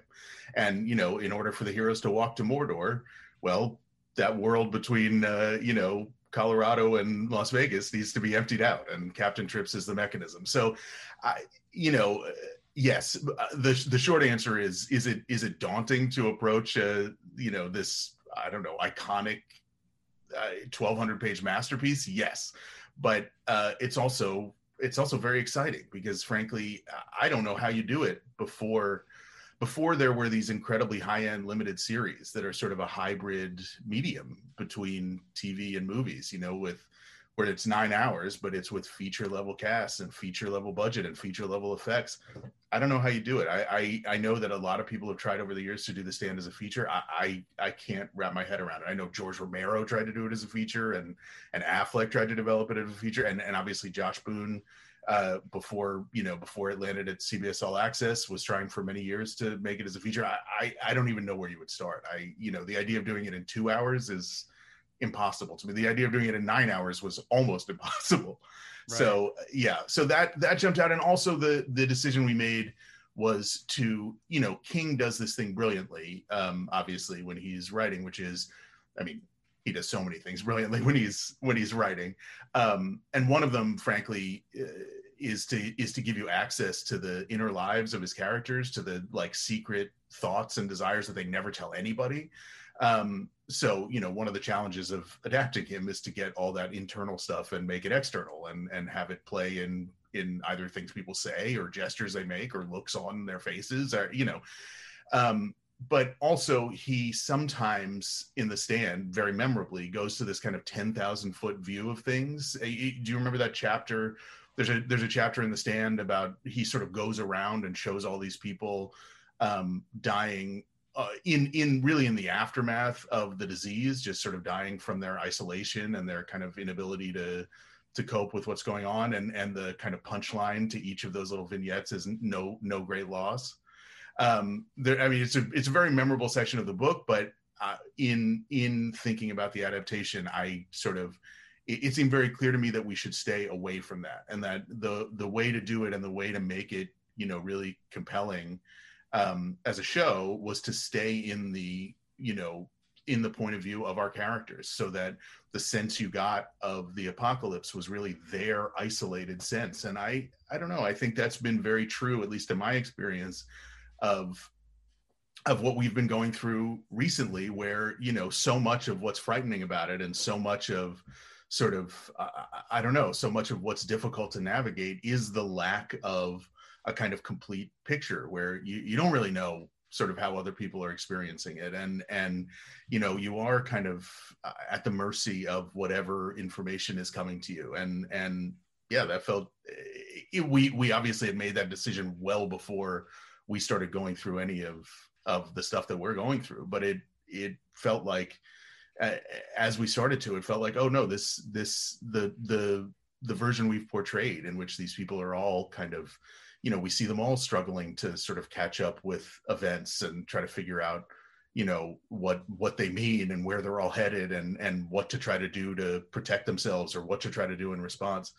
And you know in order for the heroes to walk to mordor well that world between uh, you know colorado and las vegas needs to be emptied out and captain trips is the mechanism. So i you know yes uh, the the short answer is is it is it daunting to approach uh you know this i don't know iconic uh, 1200 page masterpiece? Yes. But uh it's also it's also very exciting because frankly i don't know how you do it before before there were these incredibly high-end limited series that are sort of a hybrid medium between tv and movies you know with where it's nine hours but it's with feature level casts and feature level budget and feature level effects. I don't know how you do it. I, I i know that a lot of people have tried over the years to do the stand as a feature. I i, I can't wrap my head around it. I know george romero tried to do it as a feature and and affleck tried to develop it as a feature and, and obviously josh boone uh, before you know before it landed at CBS All Access was trying for many years to make it as a feature. I, I I don't even know where you would start. I you know the idea of doing it in two hours is impossible to me. The idea of doing it in nine hours was almost impossible. Right. So yeah, so that that jumped out, and also the the decision we made was to you know King does this thing brilliantly, um, obviously when he's writing, which is, I mean, he does so many things brilliantly when he's when he's writing, um, and one of them, frankly. Uh, is to is to give you access to the inner lives of his characters to the like secret thoughts and desires that they never tell anybody um, so you know one of the challenges of adapting him is to get all that internal stuff and make it external and and have it play in in either things people say or gestures they make or looks on their faces or you know um, but also he sometimes in the stand very memorably goes to this kind of 10,000 foot view of things. Do you remember that chapter? There's a there's a chapter in the stand about he sort of goes around and shows all these people um, dying uh, in in really in the aftermath of the disease, just sort of dying from their isolation and their kind of inability to to cope with what's going on, and and the kind of punchline to each of those little vignettes is no no great loss. Um, there, I mean, it's a it's a very memorable section of the book, but uh, in in thinking about the adaptation, I sort of it, it seemed very clear to me that we should stay away from that, and that the the way to do it and the way to make it you know really compelling um, as a show was to stay in the you know in the point of view of our characters so that the sense you got of the apocalypse was really their isolated sense. And i i don't know i think that's been very true at least in my experience of of what we've been going through recently where you know so much of what's frightening about it and so much of sort of i don't know so much of what's difficult to navigate is the lack of a kind of complete picture where you, you don't really know sort of how other people are experiencing it. And and you know you are kind of uh, at the mercy of whatever information is coming to you. And and yeah that felt it, eh, we we obviously had made that decision well before we started going through any of of the stuff that we're going through but it it felt like as we started to it felt like oh no this this the the the version we've portrayed in which these people are all kind of you know we see them all struggling to sort of catch up with events and try to figure out you know what what they mean and where they're all headed and and what to try to do to protect themselves or what to try to do in response.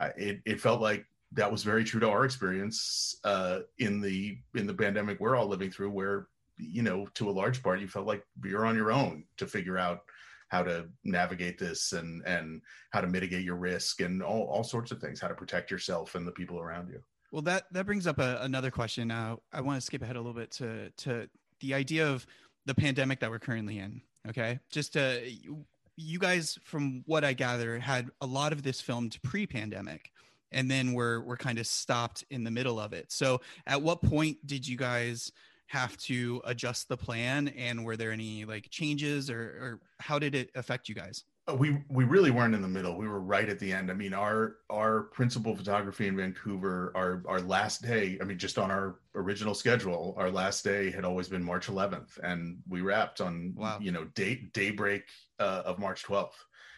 Uh, it, it felt like that was very true to our experience uh, in the in the pandemic we're all living through where you know to a large part you felt like you're on your own to figure out how to navigate this and and how to mitigate your risk and all, all sorts of things how to protect yourself and the people around you well, that that brings up a, another question. Uh, I want to skip ahead a little bit to to the idea of the pandemic that we're currently in. Okay, just you, you guys, from what I gather, had a lot of this filmed pre-pandemic, and then we're we're kind of stopped in the middle of it. So, at what point did you guys? have to adjust the plan and were there any like changes or, or how did it affect you guys uh, we we really weren't in the middle. We were right at the end. I mean, our our principal photography in Vancouver, our our last day. I mean, just on our original schedule, our last day had always been March 11th, and we wrapped on wow. you know day daybreak uh, of March 12th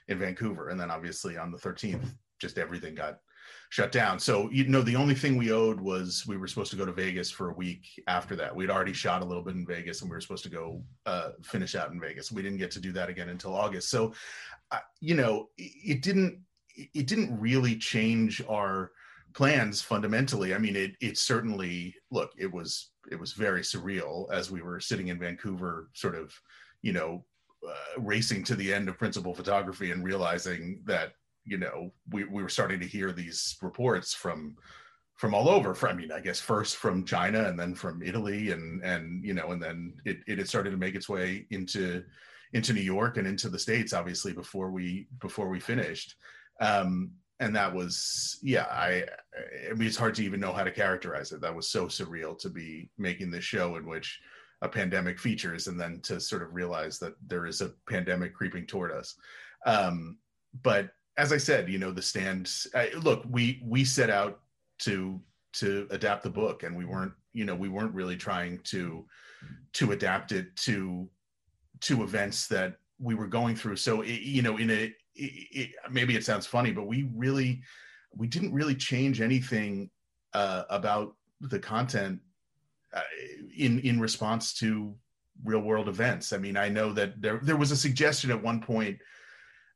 in Vancouver, and then obviously on the 13th, just everything got shut down. So you know, the only thing we owed was we were supposed to go to Vegas for a week after that. We'd already shot a little bit in Vegas, and we were supposed to go uh, finish out in Vegas. We didn't get to do that again until August. So, uh, you know, it didn't it didn't really change our plans fundamentally. I mean, it it certainly look it was it was very surreal as we were sitting in Vancouver, sort of, you know. Uh, racing to the end of principal photography and realizing that you know, we, we were starting to hear these reports from from all over. From, I mean, I guess first from China and then from Italy and and you know, and then it it had started to make its way into into New York and into the states, obviously before we before we finished. Um, and that was yeah I, I mean it's hard to even know how to characterize it that was so surreal to be making this show in which a pandemic features and then to sort of realize that there is a pandemic creeping toward us um, but as I said, you know, the stands. Uh, look, we we set out to to adapt the book, and we weren't, you know, we weren't really trying to to adapt it to to events that we were going through. So, it, you know, in a it, it, maybe it sounds funny, but we really we didn't really change anything uh, about the content uh, in in response to real world events. I mean, I know that there there was a suggestion at one point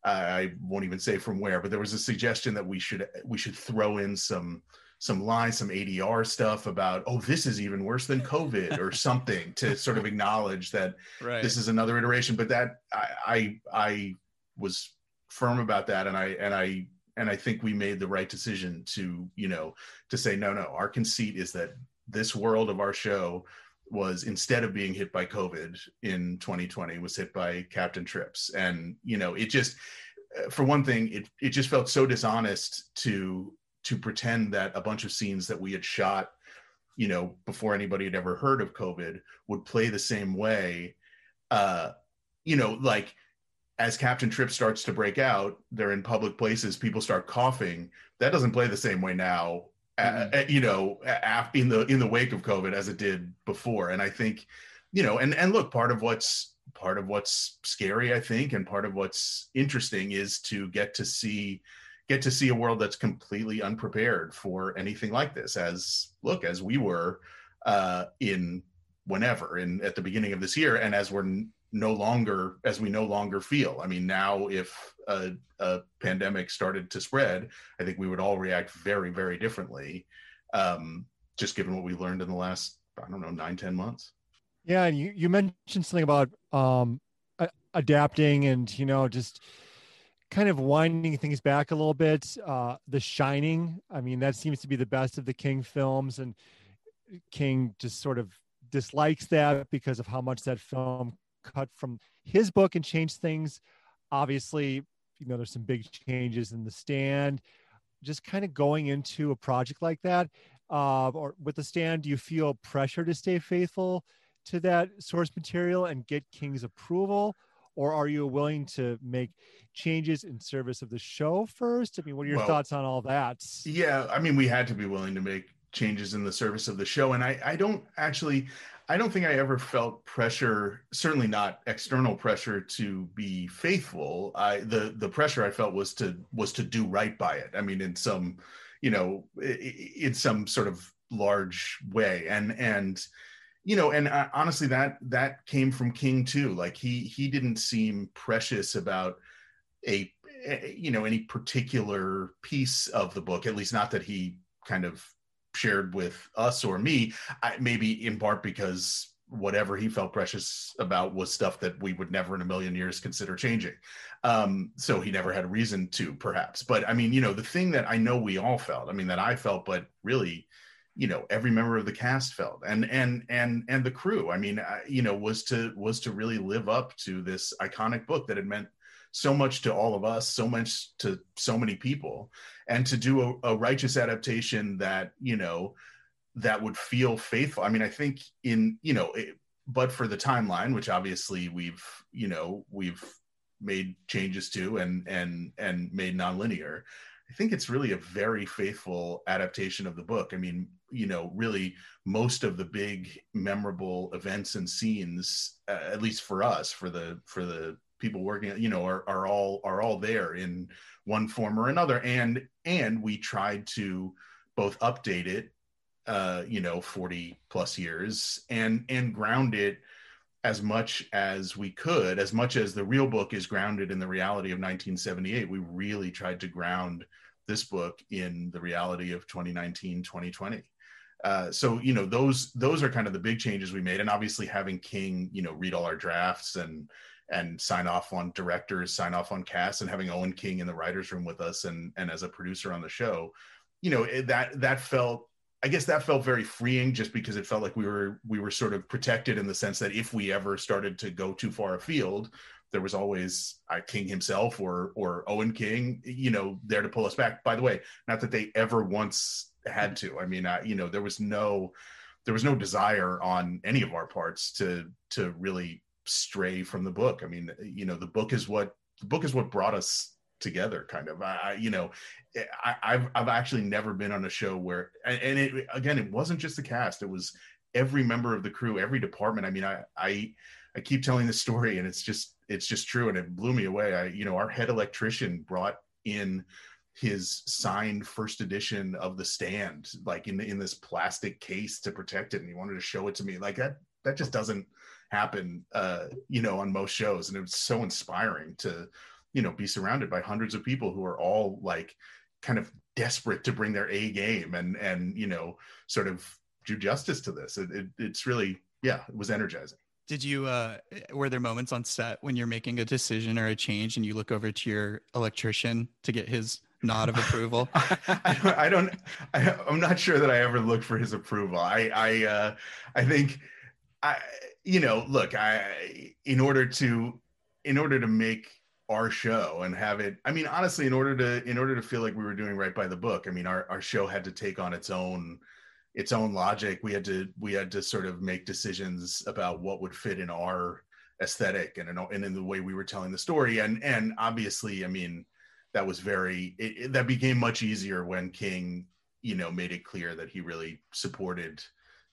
I won't even say from where, but there was a suggestion that we should we should throw in some some lines, some ADR stuff about, oh, this is even worse than COVID or something to sort of acknowledge that right. this is another iteration. But that I, I I was firm about that, and I and I and I think we made the right decision to you know to say no, no. Our conceit is that this world of our show was instead of being hit by COVID in 2020 was hit by Captain Trips, and you know it just for one thing it it just felt so dishonest to to pretend that a bunch of scenes that we had shot you know before anybody had ever heard of covid would play the same way uh you know like as captain trip starts to break out they're in public places people start coughing. That doesn't play the same way now mm-hmm. uh, you know in the in the wake of covid as it did before and i think you know and and look part of what's part of what's scary i think and part of what's interesting is to get to see get to see a world that's completely unprepared for anything like this as look as we were uh, in whenever in at the beginning of this year and as we're no longer as we no longer feel i mean now if a, a, pandemic started to spread i think we would all react very very differently um, just given what we learned in the last i don't know nine ten months yeah and you, you mentioned something about um, adapting and you know just kind of winding things back a little bit. Uh, the Shining, I mean, that seems to be the best of the King films, and King just sort of dislikes that because of how much that film cut from his book and change things. Obviously, you know, there's some big changes in the stand. Just kind of going into a project like that, uh, or with the stand, do you feel pressure to stay faithful to that source material and get King's approval? or are you willing to make changes in service of the show first? I mean, what are your well, thoughts on all that? Yeah, I mean, we had to be willing to make changes in the service of the show, and I, I don't actually, I don't think I ever felt pressure, certainly not external pressure to be faithful. I the the pressure I felt was to was to do right by it. I mean, in some, you know, in some sort of large way, and and you know and uh, honestly that that came from king too like he he didn't seem precious about a, a, you know any particular piece of the book at least not that he kind of shared with us or me I, maybe in part because whatever he felt precious about was stuff that we would never in a million years consider changing. Um, so he never had a reason to perhaps. But i mean you know the thing that i know we all felt i mean that i felt but really you know every member of the cast felt and and and and the crew. I mean you know was to was to really live up to this iconic book that had meant so much to all of us so much to so many people and to do a, a righteous adaptation that you know that would feel faithful i mean i think in you know it, but for the timeline which obviously we've you know we've made changes to and and and made nonlinear I think it's really a very faithful adaptation of the book. I mean, you know, really most of the big memorable events and scenes, uh, at least for us, for the for the people working, you know, are, are all are all there in one form or another. And and we tried to both update it, uh, you know, 40 plus years and and ground it as much as we could, as much as the real book is grounded in the reality of 1978, we really tried to ground this book in the reality of 2019, 2020. Uh, so you know those those are kind of the big changes we made, and obviously having King you know read all our drafts and and sign off on directors, sign off on cast, and having Owen King in the writers' room with us and and as a producer on the show, you know it, that that felt I guess that felt very freeing just because it felt like we were we were sort of protected in the sense that if we ever started to go too far afield, there was always uh, King himself or or Owen King, you know, there to pull us back. By the way, not that they ever once had to. I mean, uh, you know, there was no there was no desire on any of our parts to to really stray from the book. I mean, you know, the book is what the book is what brought us together kind of. I you know I, have I've actually never been on a show where and it again it wasn't just the cast. It was every member of the crew every department. I mean i i i keep telling the story and it's just it's just true and it blew me away. I you know our head electrician brought in his signed first edition of the stand like in in this plastic case to protect it and he wanted to show it to me. Like that that just doesn't happen uh you know on most shows. And it was so inspiring to you know be surrounded by hundreds of people who are all like kind of desperate to bring their a game and and you know sort of do justice to this. It, it, it's really yeah it was energizing. Did you uh were there moments on set when you're making a decision or a change and you look over to your electrician to get his nod of approval? I, don't, I don't I, i'm not sure that i ever looked for his approval. I i uh i think i you know look i in order to in order to make our show and have it i mean honestly in order to in order to feel like we were doing right by the book i mean our, our show had to take on its own its own logic. We had to we had to sort of make decisions about what would fit in our aesthetic and in, and in the way we were telling the story. And and obviously i mean that was very it, it, that became much easier when king you know made it clear that he really supported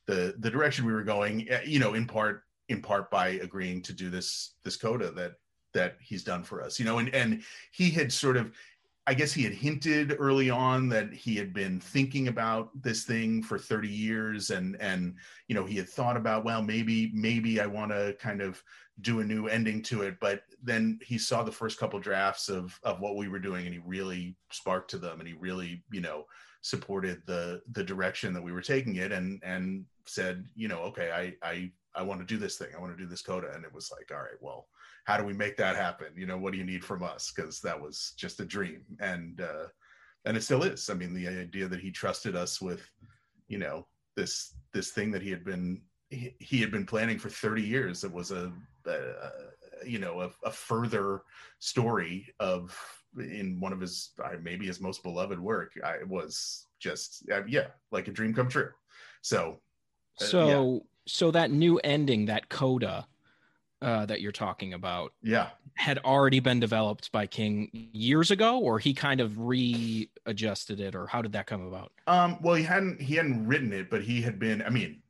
the the direction we were going eh, you know in part in part by agreeing to do this this coda that that he's done for us you know and and he had sort of i guess he had hinted early on that he had been thinking about this thing for 30 years and and you know he had thought about well maybe maybe i want to kind of do a new ending to it. But then he saw the first couple drafts of of what we were doing and he really sparked to them and he really you know supported the the direction that we were taking it and and said you know okay i i i want to do this thing. I want to do this coda. And it was like all right well how do we make that happen? You know what do you need from us? Because that was just a dream. And uh and it still is. I mean the idea that he trusted us with you know this this thing that he had been he, he had been planning for 30 years it was a, a you know a, a, further story of in one of his maybe his most beloved work i was just uh, yeah like a dream come true. So uh, so yeah. so that new ending that coda uh, that you're talking about yeah. had already been developed by king years ago or he kind of readjusted it or how did that come about? Um well he hadn't he hadn't written it but he had been i mean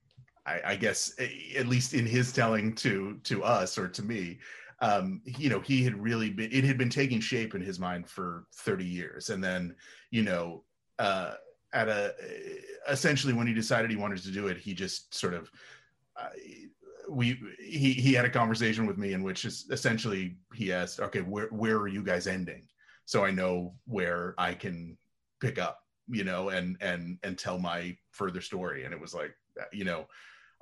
I, I guess at least in his telling to to us or to me um you know he had really been it had been taking shape in his mind for 30 years and then you know uh at a essentially when he decided he wanted to do it he just sort of uh, we he he had a conversation with me in which is essentially he asked, okay, where where are you guys ending? So I know where I can pick up, you know, and and and tell my further story. And it was like, you know,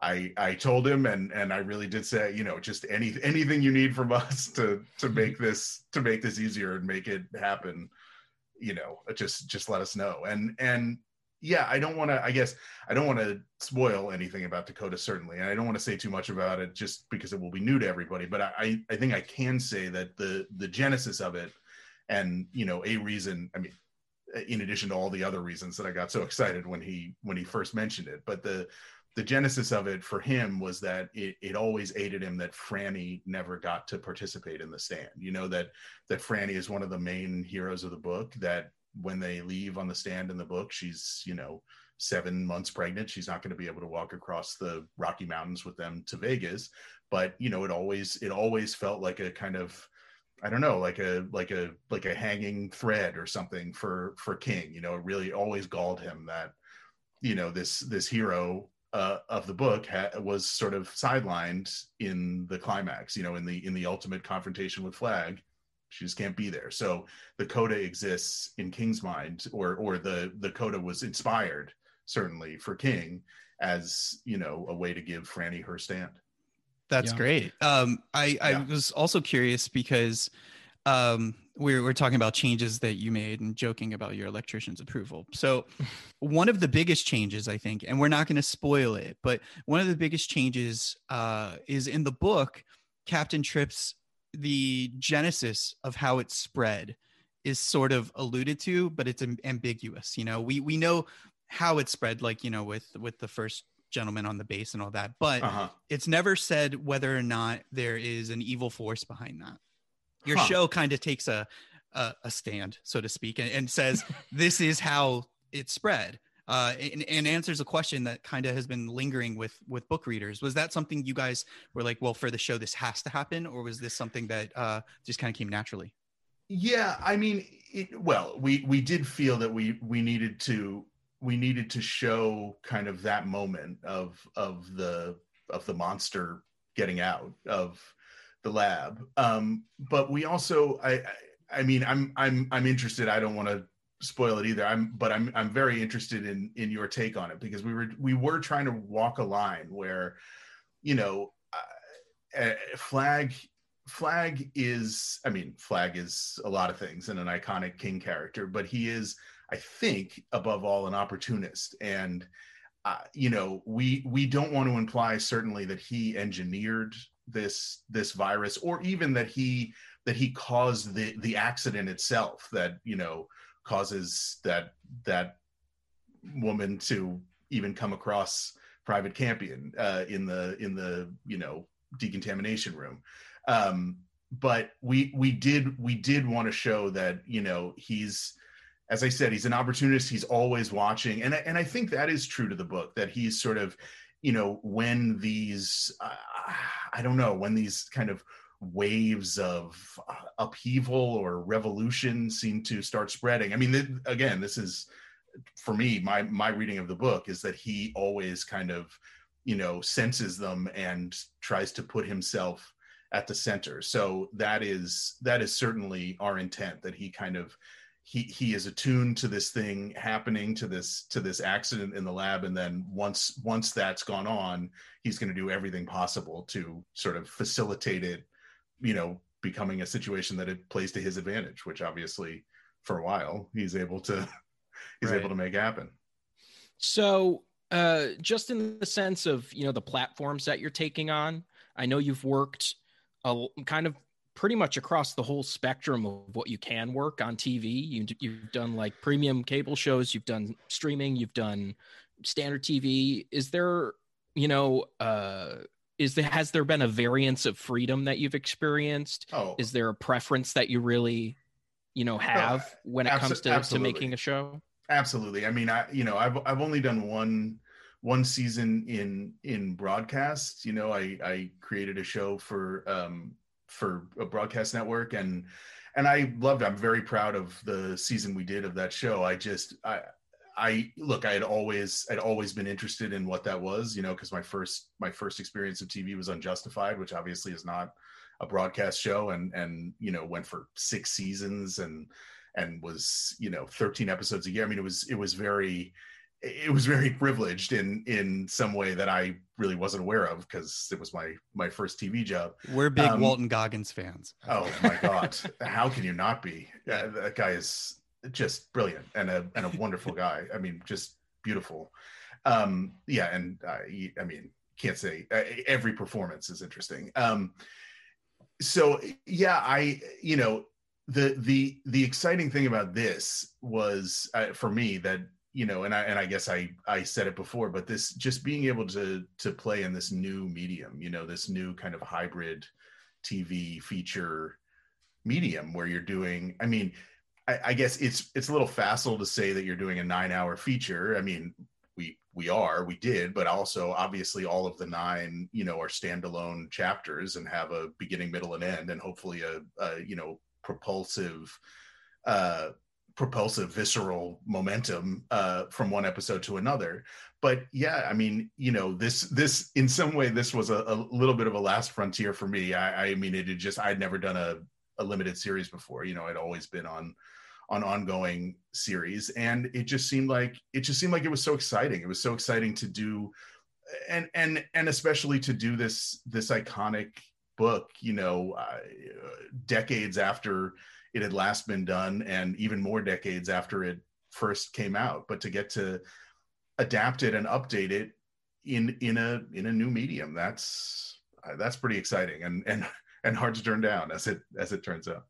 I I told him and and I really did say, you know, just any anything you need from us to to mm-hmm. make this to make this easier and make it happen, you know, just just let us know. And and yeah, I don't want to. I guess I don't want to spoil anything about the coda certainly, and I don't want to say too much about it just because it will be new to everybody. But I, I think I can say that the the genesis of it, and you know, a reason. I mean, in addition to all the other reasons that I got so excited when he when he first mentioned it, but the the genesis of it for him was that it, it always aided him that Franny never got to participate in the stand. You know that that Franny is one of the main heroes of the book. That when they leave on the stand in the book, she's, you know, seven months pregnant. She's not going to be able to walk across the Rocky Mountains with them to Vegas. But, you know, it always, it always felt like a kind of, I don't know, like a, like a, like a hanging thread or something for, for King, you know, it really always galled him that, you know, this, this hero uh, of the book ha- was sort of sidelined in the climax, you know, in the, in the ultimate confrontation with Flagg she just can't be there so the coda exists in king's mind or or the the coda was inspired certainly for king as you know a way to give franny her stand that's yeah. great um i i yeah. was also curious because um we're, we're talking about changes that you made and joking about your electrician's approval so one of the biggest changes i think and we're not going to spoil it but one of the biggest changes uh is in the book captain trips the genesis of how it spread is sort of alluded to, but it's ambiguous. You know, we we know how it spread, like you know, with with the first gentleman on the base and all that, but uh-huh. it's never said whether or not there is an evil force behind that. Your huh. show kind of takes a, a, a stand, so to speak, and, and says this is how it spread uh, and, and, answers a question that kind of has been lingering with with book readers. Was that something you guys were like, well, for the show, this has to happen, or was this something that uh, just kind of came naturally? Yeah, I mean, it, well, we we did feel that we we needed to we needed to show kind of that moment of of the of the monster getting out of the lab, um, but we also I I mean, I'm I'm I'm interested. I don't want to spoil it either. I'm but I'm I'm very interested in in your take on it because we were we were trying to walk a line where, you know, uh, Flagg Flagg is I mean Flagg is a lot of things and an iconic King character, but he is I think above all an opportunist and. Uh, you know, we we don't want to imply certainly that he engineered this this virus, or even that he that he caused the the accident itself that you know causes that that woman to even come across private campion uh, in the in the you know decontamination room. Um, but we we did we did want to show that you know he's as i said he's an opportunist he's always watching and and i think that is true to the book that he's sort of you know when these uh, i don't know when these kind of waves of uh, upheaval or revolution seem to start spreading. I mean, th- again, this is for me my my reading of the book is that he always kind of you know senses them and tries to put himself at the center. So that is that is certainly our intent that he kind of he he is attuned to this thing happening to this to this accident in the lab and then once once that's gone on he's going to do everything possible to sort of facilitate it you know, becoming a situation that it plays to his advantage, which obviously for a while he's able to he's right. able to make happen. So uh just in the sense of you know the platforms that you're taking on, I know you've worked a kind of pretty much across the whole spectrum of what you can work on TV. You, you've done like premium cable shows, you've done streaming, you've done standard TV. Is there, you know, uh, is there has there been a variance of freedom that you've experienced oh. is there a preference that you really you know have no, when it abso- comes to, to making a show absolutely i mean i you know i've i've only done one one season in in broadcast you know i i created a show for um for a broadcast network and and i loved i'm very proud of the season we did of that show i just i I look, I had always, I'd always been interested in what that was, you know, because my first, my first experience of TV was on Justified, which obviously is not a broadcast show, and and you know went for six seasons and and was you know 13 episodes a year. I mean, it was it was very, it was very privileged in in some way that I really wasn't aware of because it was my my first TV job. We're big um, Walton Goggins fans. Oh my god, how can you not be? That guy is just brilliant and a and a wonderful guy. I mean, just beautiful. Um, yeah, and uh, I mean, can't say uh, every performance is interesting. Um, so yeah, I you know the the the exciting thing about this was uh, for me that you know and i and i guess i i said it before but this just being able to to play in this new medium you know this new kind of hybrid tv feature medium where you're doing i mean I, I guess it's it's a little facile to say that you're doing a nine hour feature. I mean, we we are we did but also obviously all of the nine you know are standalone chapters and have a beginning middle and end and hopefully a, a you know propulsive uh propulsive visceral momentum uh from one episode to another. But yeah i mean you know this this in some way this was a, a little bit of a last frontier for me. I i mean it had just i'd never done a a limited series before. You know i'd always been on on ongoing series. And it just seemed like it just seemed like it was so exciting. It was so exciting to do and and and especially to do this this iconic book you know uh, decades after it had last been done and even more decades after it first came out but to get to adapt it and update it in in a in a new medium that's that's pretty exciting and and and hard to turn down as it as it turns out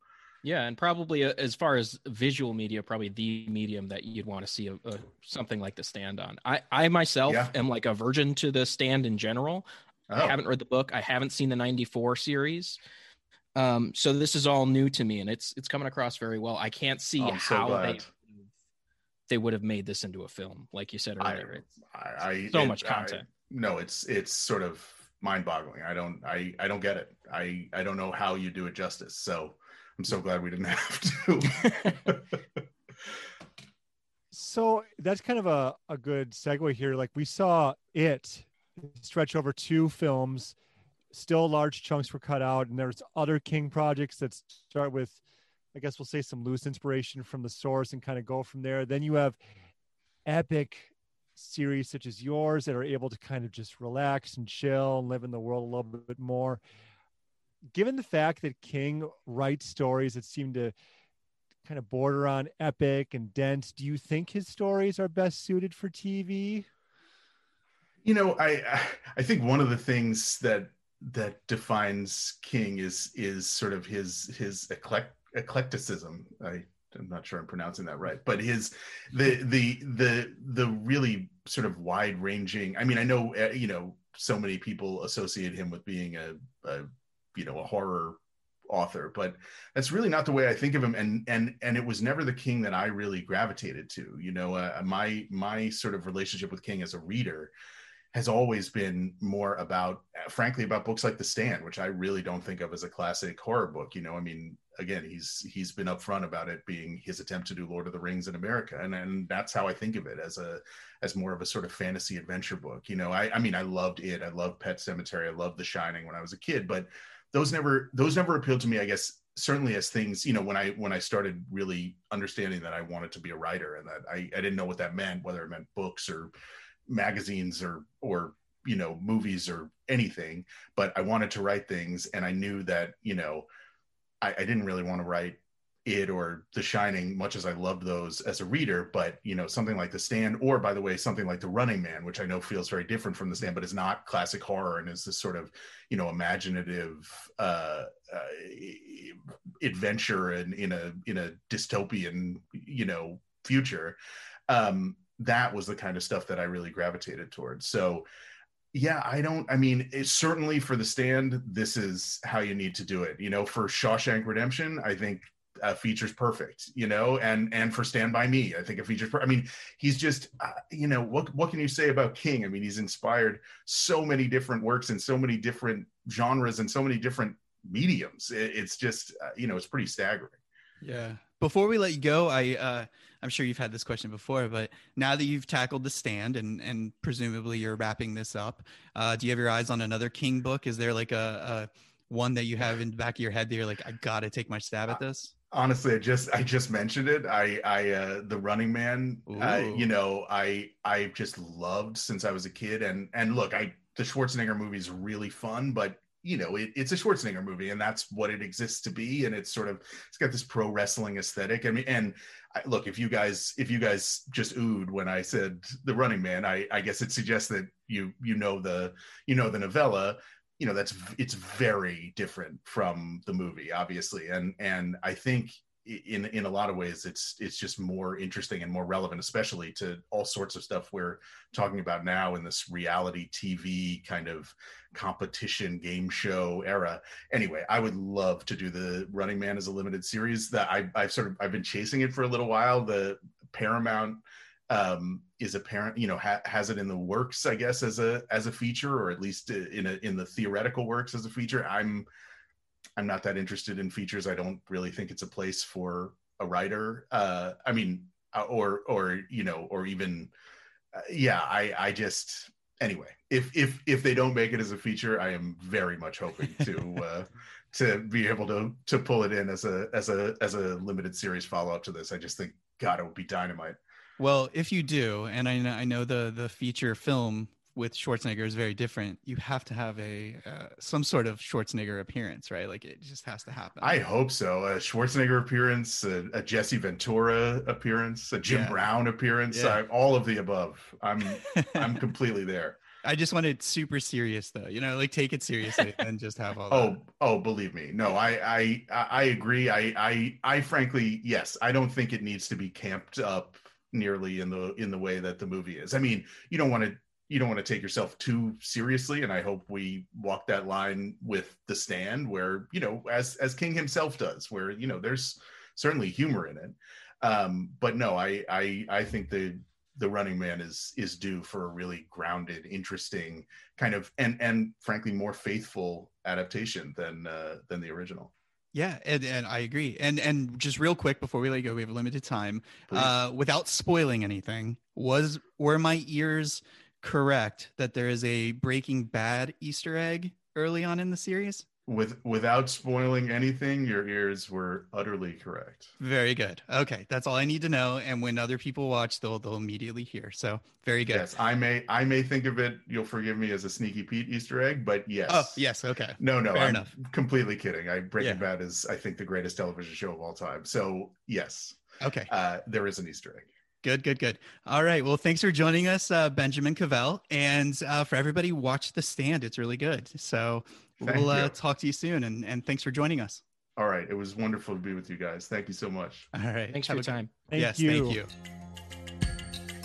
yeah, and probably uh, as far as visual media, probably the medium that you'd want to see a, a, something like the stand on. I, I myself yeah. am like a virgin to the stand in general. Oh. I haven't read the book. I haven't seen the '94 series. Um, so this is all new to me, and it's it's coming across very well. I can't see oh, how so they they would have made this into a film, like you said earlier. I, I, so it, much content. I, no, it's it's sort of mind-boggling. I don't I I don't get it. I I don't know how you do it justice. So I'm so glad we didn't have to. so that's kind of a, a good segue here. Like we saw it stretch over two films, still large chunks were cut out, and there's other King projects that start with I guess we'll say some loose inspiration from the source and kind of go from there. Then you have epic series such as yours that are able to kind of just relax and chill and live in the world a little bit more. Given the fact that King writes stories that seem to kind of border on epic and dense, do you think his stories are best suited for TV? You know, I I think one of the things that that defines King is is sort of his his eclect, eclecticism. I I'm not sure I'm pronouncing that right, but his the the the the really sort of wide ranging. I mean, I know uh, you know so many people associate him with being a, a you know a horror author, but that's really not the way I think of him. And and and it was never the King that I really gravitated to. You know, uh, my my sort of relationship with King as a reader has always been more about uh, frankly about books like the stand which i really don't think of as a classic horror book you know? I mean again he's he's been upfront about it being his attempt to do lord of the rings in america and and that's how i think of it as a as more of a sort of fantasy adventure book you know? I i mean i loved it. I loved pet sematary i loved the shining when i was a kid but those never those never appealed to me i guess certainly as things you know when i when i started really understanding that i wanted to be a writer and that i i didn't know what that meant whether it meant books or magazines or or you know movies or anything but i wanted to write things and i knew that you know I, I didn't really want to write it or the shining much as i loved those as a reader but you know something like the stand or by the way something like the running man which i know feels very different from the stand but is not classic horror and is this sort of you know imaginative uh, uh adventure in, in a in a dystopian you know future. Um that was the kind of stuff that I really gravitated towards. So, yeah, I don't, I mean, it's certainly for the stand, this is how you need to do it. You know, for Shawshank Redemption, I think a feature's perfect, you know, and and for Stand By Me, I think a feature's per- I mean, he's just, uh, you know, what what can you say about King? I mean, he's inspired so many different works in so many different genres and so many different mediums. It, it's just, uh, you know, it's pretty staggering. Yeah. Before we let you go, I uh, I'm sure you've had this question before, but now that you've tackled the stand and and presumably you're wrapping this up, uh, do you have your eyes on another King book? Is there like a, a one that you have in the back of your head that you're like, I gotta take my stab at this? honestly i just i just mentioned it. I i uh the running man uh, you know i i just loved since i was a kid. And and look i the schwarzenegger movie is really fun but you know it, it's a schwarzenegger movie and that's what it exists to be. And it's sort of it's got this pro wrestling aesthetic. I mean and I, look if you guys if you guys just oohed when i said the running man i i guess it suggests that you you know the you know the novella. You know that's it's very different from the movie obviously. And and i think in in a lot of ways it's it's just more interesting and more relevant especially to all sorts of stuff we're talking about now in this reality tv kind of competition game show era anyway i would love to do the running man as a limited series that I, i've sort of i've been chasing it for a little while the paramount um, is apparent, you know, ha- has it in the works, I guess, as a as a feature, or at least in a in the theoretical works as a feature. I'm I'm not that interested in features. I don't really think it's a place for a writer. Uh, I mean, uh, or or you know, or even uh, yeah. I I just anyway. If if if they don't make it as a feature, I am very much hoping to uh, to be able to to pull it in as a as a as a limited series follow up to this. I just think God, it would be dynamite. Well, if you do, and I know, I know the the feature film with Schwarzenegger is very different. You have to have a uh, some sort of Schwarzenegger appearance, right? Like it just has to happen. I hope so. A Schwarzenegger appearance, a, a Jesse Ventura appearance, a Jim yeah. Brown appearance, yeah. I, all of the above. I'm I'm completely there. I just want it super serious though, you know, like take it seriously and just have all. oh, that. oh, believe me, no, I, I, I agree. I, I, I, frankly, yes, I don't think it needs to be camped up nearly in the in the way that the movie is. I mean, you don't want to you don't want to take yourself too seriously and i hope we walk that line with the stand where you know as as king himself does where you know there's certainly humor in it um but no i i i think the the running man is is due for a really grounded interesting kind of and and frankly more faithful adaptation than uh than the original yeah, and, and I agree. And and just real quick before we let go, we have limited time. Uh, without spoiling anything, was were my ears correct that there is a Breaking Bad Easter egg early on in the series? with without spoiling anything, your ears were utterly correct. Very good. Okay, that's all I need to know. And when other people watch, they'll they'll immediately hear. So very good. Yes, I may I may think of it. You'll forgive me as a sneaky Pete Easter egg, but yes. Oh yes. Okay. No, no, Fair I'm enough. completely kidding. I Breaking Yeah. Bad is I think the greatest television show of all time. So yes, Okay. uh, there is an Easter egg. Good, good, good. All right. Well, thanks for joining us, uh, Benjamin Cavell. And uh, for everybody, watch The Stand. It's really good. So Thank we'll uh, talk to you soon. And, and thanks for joining us. All right, it was wonderful to be with you guys. Thank you so much. All right. Thanks for Have your a time. Thank yes, you. thank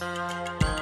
you.